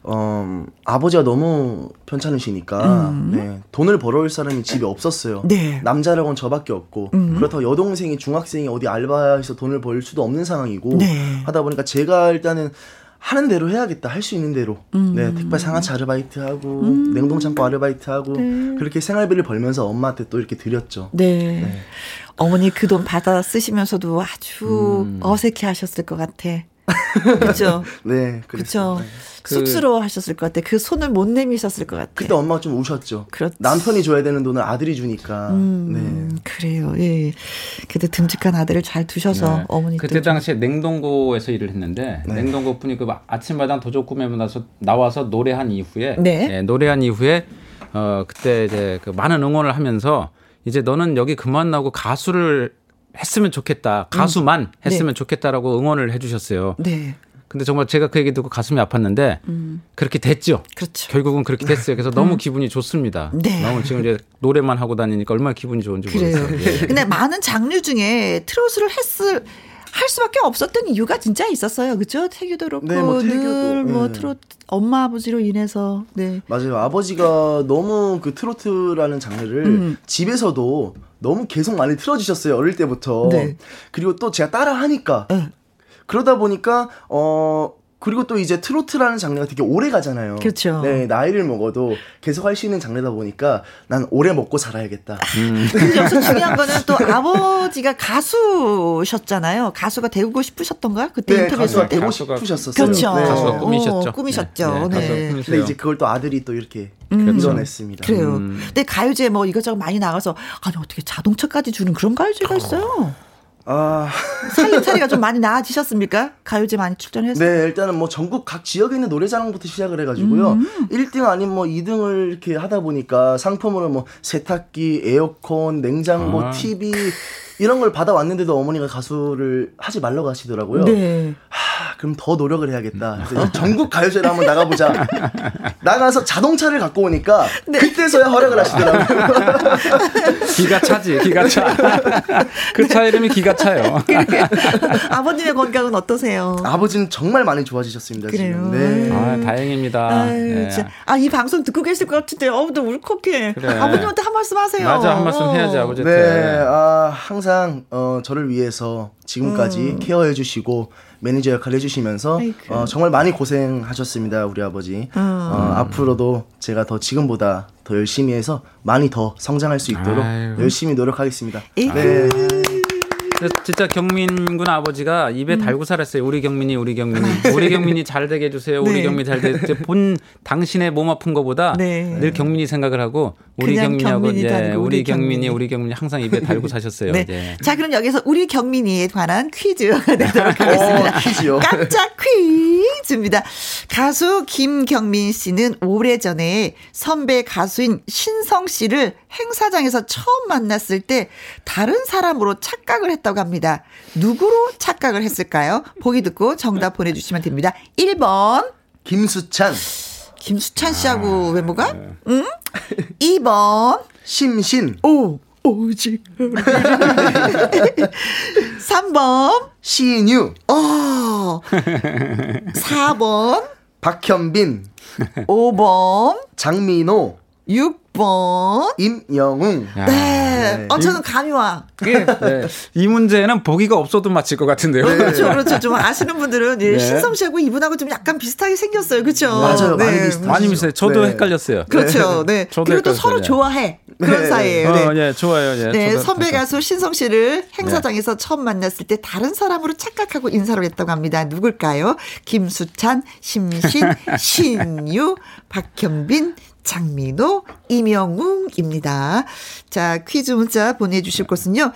어, 아버지가 너무 편찮으시니까 음. 네, 돈을 벌어올 사람이 집에 없었어요. 네. 남자라고는 저밖에 없고 음. 그렇다고 여동생이 중학생이 어디 알바해서 돈을 벌 수도 없는 상황이고 네. 하다 보니까 제가 일단은 하는 대로 해야겠다 할 수 있는 대로 음. 네 택배 상하차 아르바이트 하고 음. 냉동창고 아르바이트 하고 네. 그렇게 생활비를 벌면서 엄마한테 또 이렇게 드렸죠. 네. 네. 어머니 그 돈 받아 쓰시면서도 아주 음. 어색해 하셨을 것 같아. 그렇죠. 네, 그렇죠. 그 쑥스러워 하셨을 것 같아. 그 손을 못 내미셨을 것 같아. 그때 엄마가 좀 우셨죠. 그렇지. 남편이 줘야 되는 돈을 아들이 주니까. 음, 네. 그래요. 예. 그때 듬직한 아들을 잘 두셔서 네. 어머니 그때 당시에 냉동고에서 일을 했는데 네. 냉동고 분이 그 아침마당 도적 구매면 나서 나와서 노래한 이후에 네. 네. 노래한 이후에 어 그때 이제 그 많은 응원을 하면서 이제 너는 여기 그만 나고 가수를 했으면 좋겠다. 가수만 음. 했으면 네. 좋겠다라고 응원을 해주셨어요. 네. 근데 정말 제가 그 얘기 듣고 가슴이 아팠는데 음. 그렇게 됐죠. 그렇죠. 결국은 그렇게 됐어요. 그래서 너무 음. 기분이 좋습니다. 네. 너무 지금 이제 노래만 하고 다니니까 얼마나 기분이 좋은지 그래요. 모르겠어요. 예. 근데 많은 장르 중에 트로트를 했을 할 수밖에 없었던 이유가 진짜 있었어요. 그죠? 태교도 그렇고 네, 뭐 늘뭐 뭐 네. 트로트 엄마 아버지로 인해서 네. 맞아요. 아버지가 너무 그 트로트라는 장르를 음. 집에서도 너무 계속 많이 틀어 주셨어요. 어릴 때부터. 네. 그리고 또 제가 따라 하니까 네. 그러다 보니까 어 그리고 또 이제 트로트라는 장르가 되게 오래 가잖아요. 그렇죠. 네, 나이를 먹어도 계속 할 수 있는 장르다 보니까 난 오래 먹고 살아야겠다. 음. 근데 여기서 중요한 거는 또 아버지가 가수셨잖아요. 가수가 되고 싶으셨던가? 그때 네, 인터뷰했을 가수가 때. 되고 싶으셨어요. 그렇죠. 네. 가수가 꿈이셨죠. 어, 꿈이셨죠. 네, 네. 가수가 네. 꿈이세요. 근데 이제 그걸 또 아들이 또 이렇게 음. 이뤄냈습니다. 그래요. 음. 근데 가요제 뭐 이것저것 많이 나가서 아니 어떻게 자동차까지 주는 그런 가요제가 있어요. 아, 살림살이가 좀 많이 나아지셨습니까? 가요제 많이 출전했어요. 네, 일단은 뭐 전국 각 지역에 있는 노래자랑부터 시작을 해가지고요. 음. 1등 아닌 뭐 2등을 이렇게 하다 보니까 상품으로 뭐 세탁기, 에어컨, 냉장고, 아. TV 이런 걸 받아왔는데도 어머니가 가수를 하지 말라고 하시더라고요. 네. 하, 그럼 더 노력을 해야겠다. 그래서 전국 가요제를 한번 나가보자. 나가서 자동차를 갖고 오니까 네. 그때서야 허락을 하시더라고요. 기가 차지, 기가 차. 그차 이름이 기가 차요. 아버님의 건강은 어떠세요? 아버지는 정말 많이 좋아지셨습니다. 그래요? 지금. 네. 아, 다행입니다. 아유, 네. 아, 이 방송 듣고 계실 것 같은데, 어우, 너 울컥해. 그래. 아버님한테 한 말씀 하세요. 맞아, 한 말씀 어. 해야지, 아버지한테. 네, 아, 항상 어, 저를 위해서 지금까지 케어해 주시고 매니저 역할을 해주시면서. 어, 정말 많이 고생하셨습니다, 우리 아버지. 어, 앞으로도 제가 더 지금보다 더 열심히 해서 많이 더 성장할 수 있도록 아이고. 열심히 노력하겠습니다. 에이구. 네. 진짜 경민 군 아버지가 입에 달고 살았어요. 우리 경민이, 우리 경민이. 우리 경민이 잘 되게 해주세요. 우리 네. 경민이 잘 되게. 본 당신의 몸 아픈 거보다 네. 늘 경민이 생각을 하고 우리 경민이하고 경민이 예, 우리 우리 경민이. 우리 경민이 항상 입에 달고 사셨어요. 네. 예. 자, 그럼 여기서 우리 경민이에 관한 퀴즈가 되도록 하겠습니다. 어, 퀴즈요? 깜짝 퀴즈입니다. 가수 김경민 씨는 오래전에 선배 가수인 신성 씨를 행사장에서 처음 만났을 때 다른 사람으로 착각을 했 다고 합니다. 누구로 착각을 했을까요? 보기 듣고 정답 보내주시면 됩니다. 1번. 김수찬, 김수찬 씨하고 외모가? 응? 2번. 심신, 오, 오직. 3번. 시인유, 어. 4번. 박현빈, 5번. 장민호, 6 번. 임영웅. 야. 네. 어, 저는 감이 와. 예. 네. 이 문제는 보기가 없어도 맞힐 것 같은데요. 그렇죠, 그렇죠. 좀 아시는 분들은 예, 네. 신성 씨하고 이분하고 좀 약간 비슷하게 생겼어요, 그렇죠? 맞아요, 많이 비슷하시죠. 많이 비슷해요. 저도 네. 헷갈렸어요. 그렇죠, 네. 저도 그리고 또 헷갈렸어요. 서로 네. 좋아해 그런 네. 사이예요. 네. 어, 예, 좋아요. 예. 네, 선배. 가수 신성 씨를 행사장에서 처음 만났을 때 다른 사람으로 착각하고 인사를 했다고 합니다. 누굴까요? 김수찬, 심신, 신유, 박현빈, 장민호, 이명웅입니다. 자, 퀴즈 문자 보내주실 곳은요.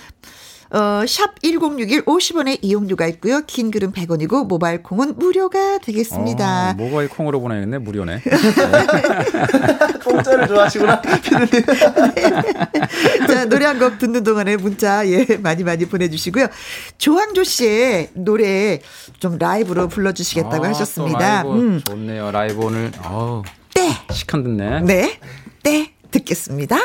어, 샵 1061 50원의 이용료가 있고요. 긴 글은 100원이고 모바일 콩은 무료가 되겠습니다. 어, 모바일 콩으로 보내겠네. 무료네. 공짜를 좋아하시구나. 자, 노래 한 곡 듣는 동안에 문자, 예, 많이 많이 보내 주시고요. 조항조 씨의 노래 좀 라이브로 불러 주시겠다고 아, 하셨습니다. 또 라이브 음, 좋네요. 라이브 오늘. 아우, 때, 시kan 듣네. 네, 때, 듣겠습니다.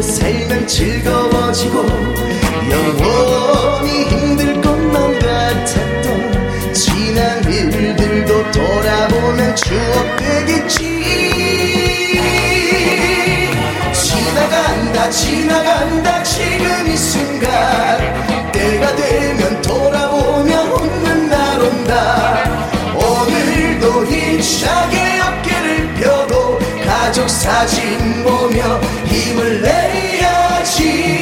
웃고 살면 즐거워지고 영원히 힘들 것만 같았던 지난 일들도 돌아보면 추억 되겠지. 지나간다 지나간다 지금 이 순간. 때가 되면 돌아보면 웃는 날 온다. 오늘도 힘차게 어깨를 펴고 가족 사진 보며 힘을 내 야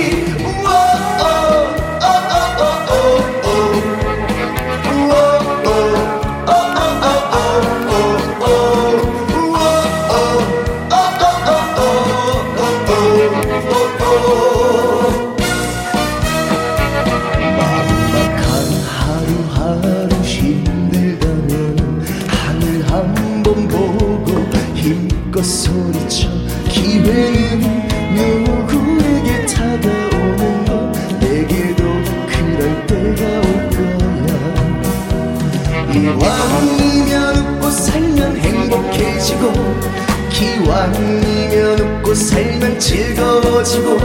즐거워지고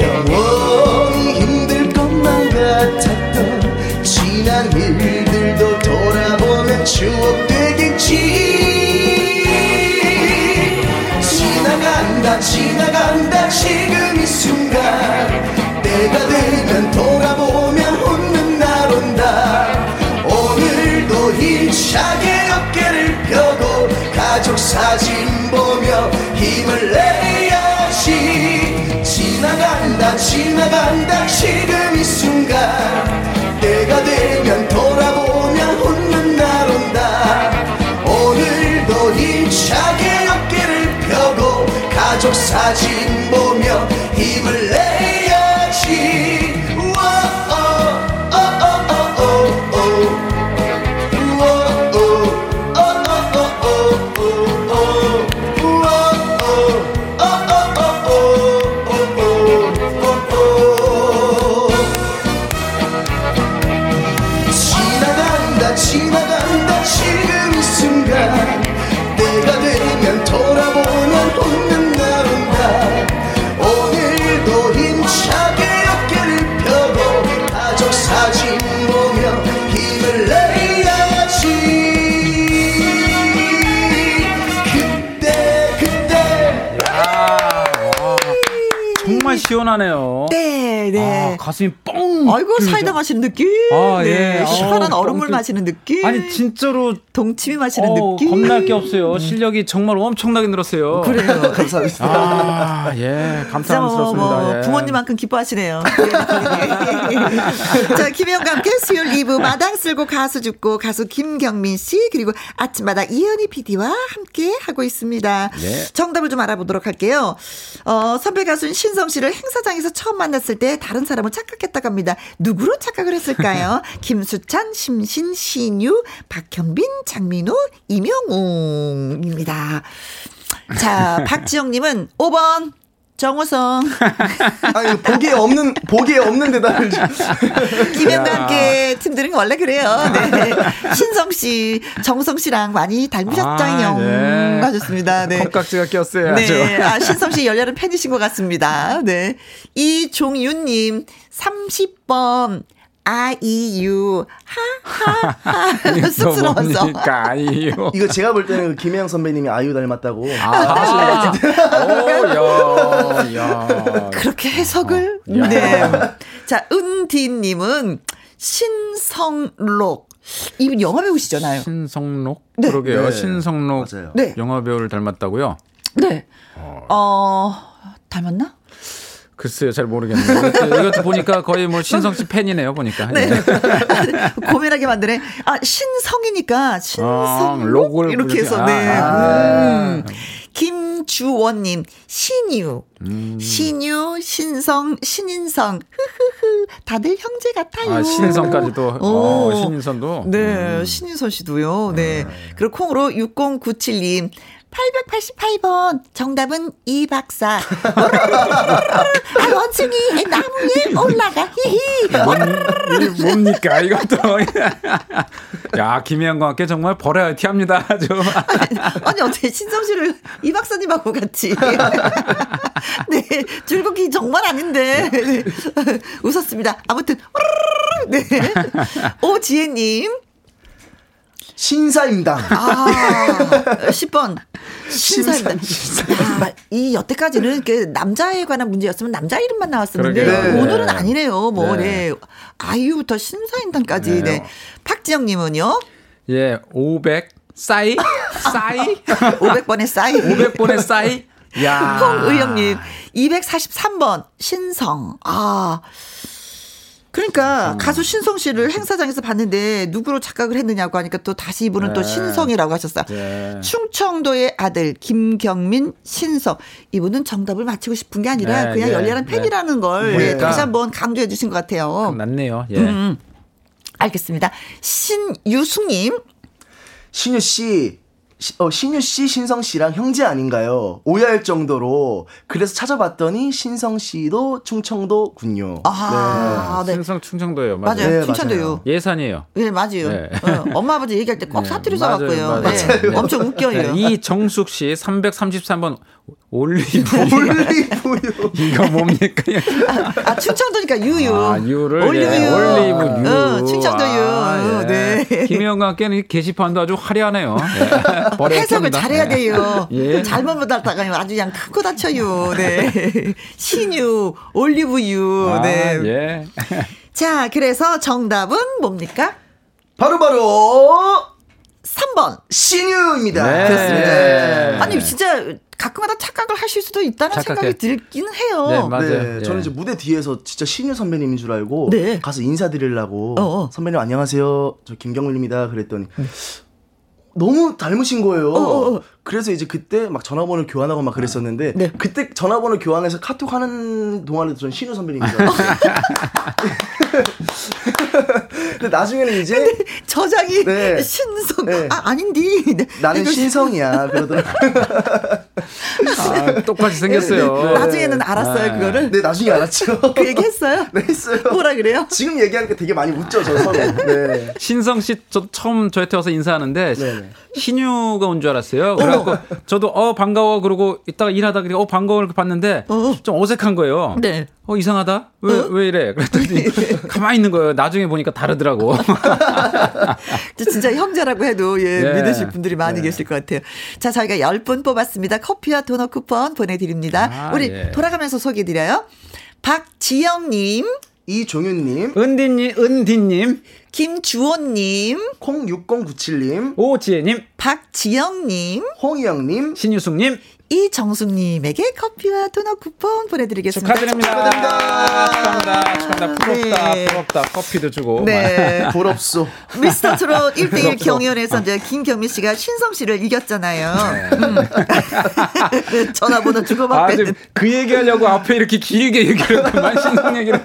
영원히 힘들 것만 같았던 지난 일들도 돌아보면 추억 되겠지. 지나간다 지나간다 지금 이 순간. 때가 되면 돌아보면 웃는 날 온다. 오늘도 힘차게 어깨를 펴고 가족 사진 보며 힘을 내 야지 지나간다 지나간다. 지금 이 순간 때가 되면 돌아보면 웃는 날 온다. 오늘도 힘차게 어깨를 펴고 가족 사진 보며 힘을 내 시원하네요. 네, 네. 아, 가슴이 뻥. 아이고 뚫리죠. 사이다 마시는 느낌. 아, 네. 예. 시원한 어, 얼음물 마시는 느낌. 아니 진짜로 동치미 마시는 어, 느낌. 겁날 게 없어요. 실력이 정말 엄청나게 늘었어요. 그래요. 감사합니다. 아, 예. 진짜 뭐. 뭐 예. 부모님만큼 기뻐하시네요. 자, 김혜영과 함께 수요일 2부 마당 쓸고 가수 죽고 가수 김경민 씨 그리고 아침마다 이현희 PD와 함께 하고 있습니다. 예. 정답을 좀 알아보도록 할게요. 어, 선배 가수인 신성 씨를 행사장에서 처음 만났을 때 다른 사람을 착각했다고 합니다. 누구로 착각을 했을까요? 김수찬, 심신, 신유, 박현빈, 장민호, 이명웅입니다. 자, 박지영님은 5번 정우성. 아니 보기에 없는 보기에 없는 대답을 좀- 김현과 함께 팀들은 원래 그래요. 네. 신성 씨, 정성 씨랑 많이 닮으셨잖요. 아, 네. 하셨습니다. 네. 콩깍지가 꼈어요. 네. 아, 신성 씨 열렬한 팬이신 것 같습니다. 네. 이종윤님, 30번. 아이유, 하하하. 쑥스러워서. 뭡니까, 아이유. 이거 제가 볼 때는 그 김혜영 선배님이 아이유 닮았다고 아, 오, 야, 야. 그렇게 해석을? 야. 네. 자, 은디님은 신성록. 이분 영화 배우시잖아요. 신성록? 네. 그러게요. 네. 신성록 맞아요. 네. 영화 배우를 닮았다고요? 네. 어, 닮았나? 글쎄요, 잘 모르겠네요. 이것도, 이것도 보니까 거의 뭐 신성 씨 팬이네요, 보니까. 네. 예. 고민하게 만드네. 아, 신성이니까 신성 아, 록을 이렇게 해서 이렇게. 네. 아, 음. 김주원님 신유, 음. 신유, 신성, 신인성. 흐흐흐. 다들 형제 같아요. 아, 신인성까지도. 오. 어, 신인선도. 네, 음. 신인선 씨도요. 네. 그리고 콩으로 6097님. 888번 정답은 이 박사. 아, 원숭이 나무에 올라가. 히히. 이게 뭡니까, 이것도. 야, 김혜영과 함께 정말 버라이티 합니다. 아주. 아니 어떻게 신성 씨를 이 박사님하고 같이 네 줄넘기 정말 아닌데 네. 웃었습니다. 아무튼 네 오지혜님 신사임당 아 10번 신사입니다. 아, 이 여태까지는 이렇게 남자에 관한 문제였으면 남자 이름만 나왔었는데. 네. 오늘은 아니네요. 뭐 네. 네. 아이유부터 신사임당까지 네. 네. 박지영님은요 예, 500. 싸이? 싸이? 500번의 싸이 500번의 싸이? 야. 홍의영님 243번 신성 아 그러니까 가수 신성 씨를 행사장에서 봤는데 누구로 착각을 했느냐고 하니까 또 다시 이분은 또 네. 신성이라고 하셨어요. 네. 충청도의 아들 김경민 신성 이분은 정답을 맞히고 싶은 게 아니라 네, 그냥 네, 열렬한 네. 팬이라는 걸 네, 그러니까. 다시 한번 강조해 주신 것 같아요. 낫네요. 예. 음, 알겠습니다. 신유숙님 신유 씨 시, 어, 신유 씨, 신성 씨랑 형제 아닌가요? 오해할 정도로. 그래서 찾아봤더니 신성 씨도 충청도군요. 아, 네. 네. 신성 충청도예요. 맞아요. 맞아요. 네, 충청도요. 예산이에요. 네, 맞아요. 네. 어, 엄마 아버지 얘기할 때꼭 네, 사투리 써갖고요. 네. 엄청 웃겨요. 네, 이정숙 씨 333번 올리브. 올리브유. 이거 뭡니까? 아, 아, 충청도니까 유유. 아, 유를. 올리브유. 예, 올리브 유. 어, 충청도 유. 아, 예. 네. 김혜영과 함께는 게시판도 아주 화려하네요. 예. 해석을 잘해야 돼요. 예. 잘못 받았다가 아주 그냥 큰거 다쳐요. 네. 신유, 올리브유. 아, 네. 예. 자, 그래서 정답은 뭡니까? 바로바로 바로 3번. 신유입니다. 네. 그렇습니다. 아니, 진짜 가끔가다 착각을 하실 수도 있다는 착각해. 생각이 들기는 해요. 네, 맞아요. 네, 네. 저는 이제 무대 뒤에서 진짜 신유 선배님인 줄 알고 네. 가서 인사드리려고 어어. 선배님 안녕하세요. 저 김경률입니다. 그랬더니 네. 너무 닮으신 거예요. 어 어 어. 그래서 이제 그때 막 전화번호 교환하고 막 그랬었는데 네. 그때 전화번호 교환해서 카톡 하는 동안에도 전 신우 선배님인 줄 알았어요. 근데 나중에는 이제 저장이 네. 신성 네. 아 아닌디 나는 신성이야 그러더라고. 아, 똑같이 생겼어요. 네, 네. 나중에는 알았어요 아. 그거를. 네 나중에 알았죠. 그 얘기 했어요? 네 했어요. 뭐라 그래요? 지금 얘기하니까 되게 많이 웃죠 저 서로. 네. 신성 씨 저 처음 저한테 와서 인사하는데 네. 신유가 온 줄 알았어요. 그래갖고 저도 어 반가워 그러고 이따가 일하다 그래 어 반가워 이렇게 봤는데 어. 좀 어색한 거예요. 네. 어 이상하다. 왜왜 어? 왜 이래? 그랬더니 가만히 있는 거예요. 나중에 보니까 다르더라고. 진짜 형제라고 해도 예, 네. 믿으실 분들이 많이 네. 계실 것 같아요. 자 저희가 10분 뽑았습니다. 커피와 도넛 쿠폰 보내드립니다. 아, 우리 예. 돌아가면서 소개드려요. 박지영님. 이종윤님, 은디님, 은디님, 김주호님, 콩6097님, 오지혜님, 박지영님, 홍희영님, 신유숙님, 이정숙님에게 커피와 도넛 쿠폰 보내드리겠습니다. 축하드립니다. 축하드립니다. 축하합니다. 부럽다, 네. 부럽다. 커피도 주고. 네. 부럽소. 미스터 트롯 1대1 경연에서 이제 김경민 씨가 신성 씨를 이겼잖아요. 네. 음. 전화번호 주고받고. 아, 그 얘기하려고 앞에 이렇게 길게 얘기를 했구만, 신성 얘기를.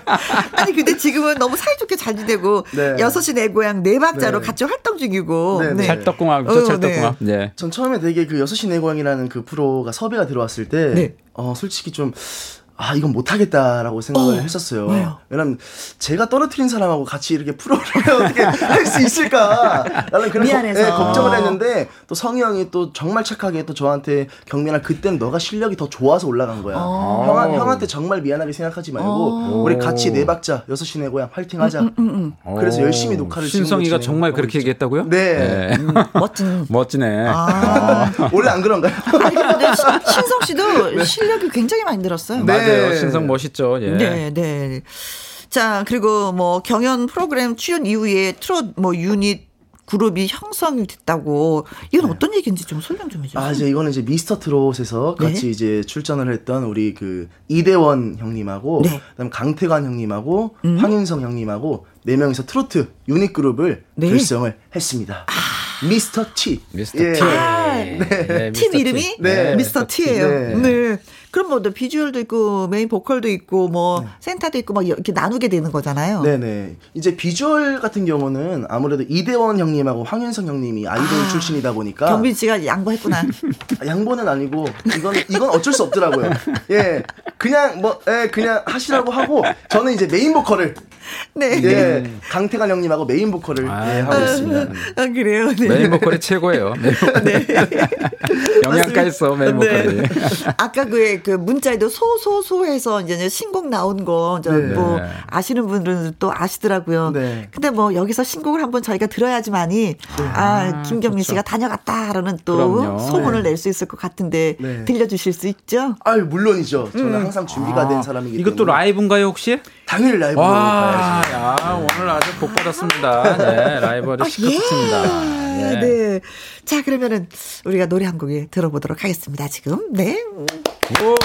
아니, 근데 지금은 너무 사이좋게 잘 지내고, 네. 6시 내 고향 네 박자로 네. 같이 활동 중이고. 네. 네. 찰떡궁합이죠, 어, 찰떡궁합. 네. 전 처음에 되게 그 6시 내 고향이라는 그 프로가 섭외가 들어왔을 때, 네. 어, 솔직히 좀, 아, 이건 못하겠다라고 생각을 어, 했었어요. 왜요? 왜냐면 제가 떨어뜨린 사람하고 같이 이렇게 프로를 어떻게 할 수 있을까? 라는 그런 거, 네, 걱정을 했는데 또 성희 형이 또 정말 착하게 또 저한테 경민아, 그땐 너가 실력이 더 좋아서 올라간 거야. 어. 형, 형한테 정말 미안하게 생각하지 말고 어. 우리 같이 네 박자, 여섯 시 내 고향 파이팅 하자. 음, 음, 음, 그래서 열심히 녹화를 신성이가 정말 그렇게. 얘기했다고요? 네. 네. 멋진. 멋지네. 아. 아. 원래 안 그런가요? 아니, 근데 신성 씨도 네. 실력이 굉장히 많이 늘었어요. 네. 맞아요. 네. 신성 멋있죠. 예. 네, 네. 자, 그리고 뭐 경연 프로그램 출연 이후에 트롯 뭐 유닛 그룹이 형성이 됐다고 이건 네. 어떤 얘기인지 좀 설명 좀 해주세요. 아 이제 이거는 이제 미스터 트롯에서 네. 같이 이제 출전을 했던 우리 그 이대원 형님하고 네. 그다음 강태관 형님하고 음. 황윤성 형님하고 네 명이서 트로트 유닛 그룹을 네. 결성을 했습니다. 아. 미스터 T. 미스터 예. T. 아. 네. 팀 이름이 네. 미스터 T예요. 네. 네. 그럼 뭐 비주얼도 있고 메인 보컬도 있고 뭐 네. 센터도 있고 막 이렇게 나누게 되는 거잖아요. 네네. 이제 비주얼 같은 경우는 아무래도 이대원 형님하고 황윤성 형님이 아이돌 아, 출신이다 보니까 경민 씨가 양보했구나. 양보는 아니고 이건 이건 어쩔 수 없더라고요. 예, 그냥 뭐 예, 그냥 하시라고 하고 저는 이제 메인 보컬을 네. 예, 강태관 형님하고 메인 보컬을 아, 예, 하고 있습니다. 아, 그래요? 네. 메인 보컬이 최고예요. 메인 보컬. 네. 영양가 있어, 네. 보컬이. 아까 그, 그 문자에도 소소소해서 이제 신곡 나온 거, 저 네. 뭐, 아시는 분들은 또 아시더라고요. 네. 근데 뭐, 여기서 신곡을 한번 저희가 들어야지만이, 네. 아, 김경민 그렇죠. 씨가 다녀갔다라는 또 그럼요. 소문을 낼 수 있을 것 같은데, 네. 들려주실 수 있죠? 아유, 물론이죠. 저는 음. 항상 준비가 된 아, 사람이기 때문에. 이것도 라이브인가요, 혹시? 당일 라이브로 와, 야, 오늘 아주 복 받았습니다. 네, 라이브 아주 시끄럽습니다. 예. 네. 네. 자, 그러면은 우리가 노래 한 곡에 들어보도록 하겠습니다. 지금. 네. 오.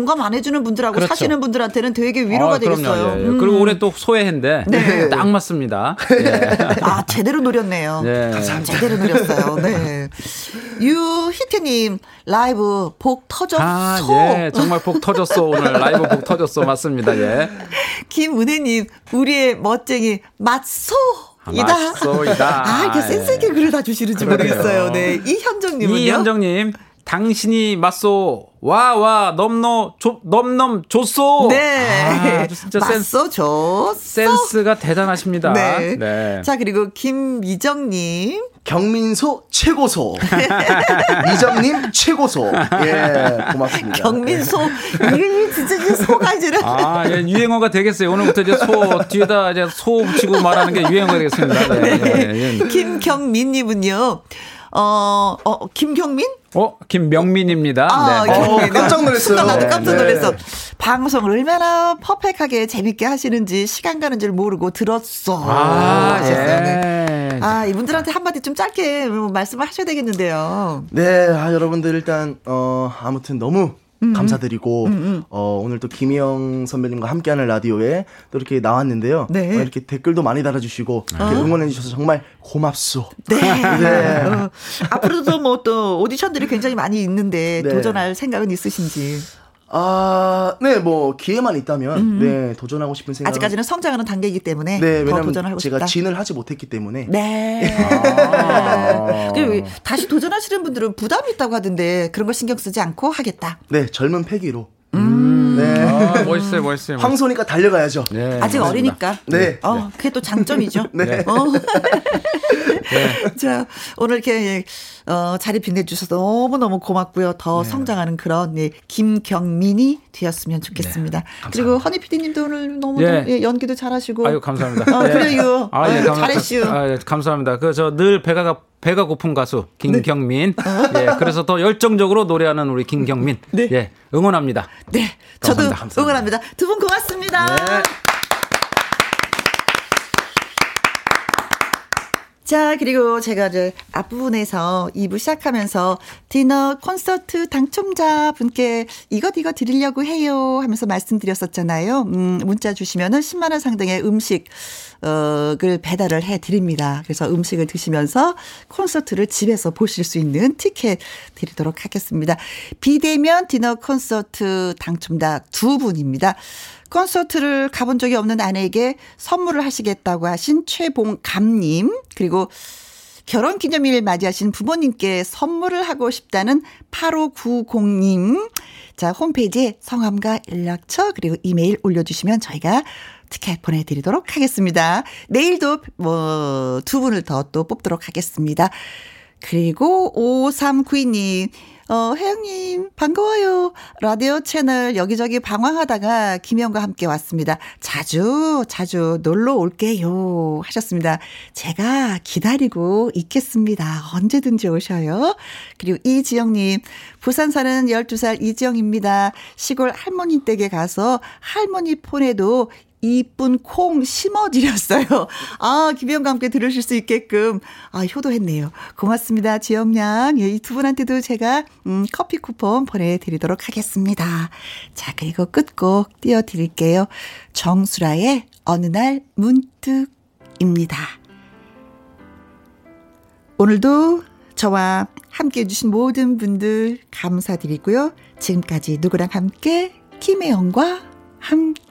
공감 안 해주는 분들하고 그렇죠. 사시는 분들한테는 되게 위로가 아. 되겠어요 예, 예. 음. 그리고 올해 또 소해인데 네. 딱 맞습니다. 예. 아 제대로 노렸네요 네. 제대로 노렸어요 네 유희태님 라이브 복 터졌소 아, 예. 정말 복 터졌어. 오늘 라이브 복 터졌어. 맞습니다. 예. 김은혜님 우리의 멋쟁이 맞소 이다. 맞소이다. 아, 이렇게 센스 있게 글을 다 주시는지 그러게요. 모르겠어요. 네. 이현정님은요. 이현정님, 당신이 맞소. 와, 와, 넘넘, 조, 넘넘, 좋소. 네. 아, 진짜 센스, 맞소, 좋소. 센스가 대단하십니다. 네. 네. 자, 그리고 김미정님. 경민소 최고소 이정님 최고소 예 고맙습니다 경민소. 이게 진짜 이제 소가 이제는. 아, 예, 유행어가 되겠어요. 오늘부터 이제 소, 뒤에다 이제 소 붙이고 말하는 게 유행어가 되겠습니다. 네. 예, 예. 김경민님은요. 어, 어, 김경민? 어, 김명민입니다. 아, 네. 어, 깜짝 놀랐어요. 순간 나도 깜짝 네. 놀랐어. 방송을 얼마나 퍼펙하게 재밌게 하시는지 시간 가는 줄 모르고 들었어. 아, 하셨어요. 네. 예. 아, 이분들한테 한마디 좀 짧게 말씀을 하셔야 되겠는데요. 네, 아, 여러분들 일단 어 아무튼 너무 음, 감사드리고 어 오늘 또 김희영 선배님과 함께하는 라디오에 또 이렇게 나왔는데요. 네. 어, 이렇게 댓글도 많이 달아주시고 이렇게 응원해 주셔서 정말 고맙소. 네. 네. 어, 앞으로도 뭐 또 오디션들이 굉장히 많이 있는데 네. 도전할 생각은 있으신지. 아, 네, 뭐 기회만 있다면 네 도전하고 싶은 생각. 음, 아직까지는 성장하는 단계이기 때문에 네, 더 도전을 하고 제가 싶다. 진을 하지 못했기 때문에. 네. 아. 그리고 다시 도전하시는 분들은 부담이 있다고 하던데 그런 거 신경 쓰지 않고 하겠다. 네, 젊은 패기로. 음. 네. 아, 멋있어요, 멋있어요. 황소니까 달려가야죠. 네, 아직 맞습니다. 어리니까. 네. 어, 그게 또 장점이죠. 네. 어. 자, 오늘 이렇게 어, 자리 빛내주셔서 너무너무 고맙고요. 더 성장하는 그런 예, 김경민이 되었으면 좋겠습니다. 그리고 허니 PD님도 오늘 너무 예. 예, 연기도 잘하시고. 아유, 감사합니다. 어, 예. 그래요. 아, 예, 아유, 감, 잘했슈. 아, 예, 감사합니다. 그, 저, 늘 배가, 배가 고픈 가수, 김경민. 네. 예, 그래서 더 열정적으로 노래하는 우리 김경민. 네. 예, 응원합니다. 네, 저도 감사합니다. 감사합니다. 응원합니다. 두 분 고맙습니다. 자, 그리고 제가 이제 앞부분에서 2부 시작하면서 디너 콘서트 당첨자 분께 이것 이거 드리려고 해요 하면서 말씀드렸었잖아요. 음, 문자 주시면은 10만 원 상당의 음식 어를 배달을 해 드립니다. 그래서 음식을 드시면서 콘서트를 집에서 보실 수 있는 티켓 드리도록 하겠습니다. 비대면 디너 콘서트 당첨자 두 분입니다. 콘서트를 가본 적이 없는 아내에게 선물을 하시겠다고 하신 최봉감님, 그리고 결혼 기념일 맞이하신 부모님께 선물을 하고 싶다는 8590님. 자, 홈페이지에 성함과 연락처, 그리고 이메일 올려주시면 저희가 티켓 보내드리도록 하겠습니다. 내일도 뭐, 두 분을 더 또 뽑도록 하겠습니다. 그리고 5392님, 어, 혜영님, 반가워요. 라디오 채널 여기저기 방황하다가 김영과 함께 왔습니다. 자주, 자주 놀러 올게요. 하셨습니다. 제가 기다리고 있겠습니다. 언제든지 오셔요. 그리고 이지영님, 부산 사는 12살 이지영입니다. 시골 할머니 댁에 가서 할머니 폰에도 이쁜 콩 심어드렸어요. 아, 김혜영과 함께 들으실 수 있게끔, 아, 효도했네요. 고맙습니다. 지영양. 예, 이두 분한테도 제가, 음, 커피 쿠폰 보내드리도록 하겠습니다. 자, 그리고 끝곡 띄워드릴게요. 정수라의 어느 날 문득입니다. 오늘도 저와 함께 해주신 모든 분들 감사드리고요. 지금까지 누구랑 함께, 김혜영과 함께.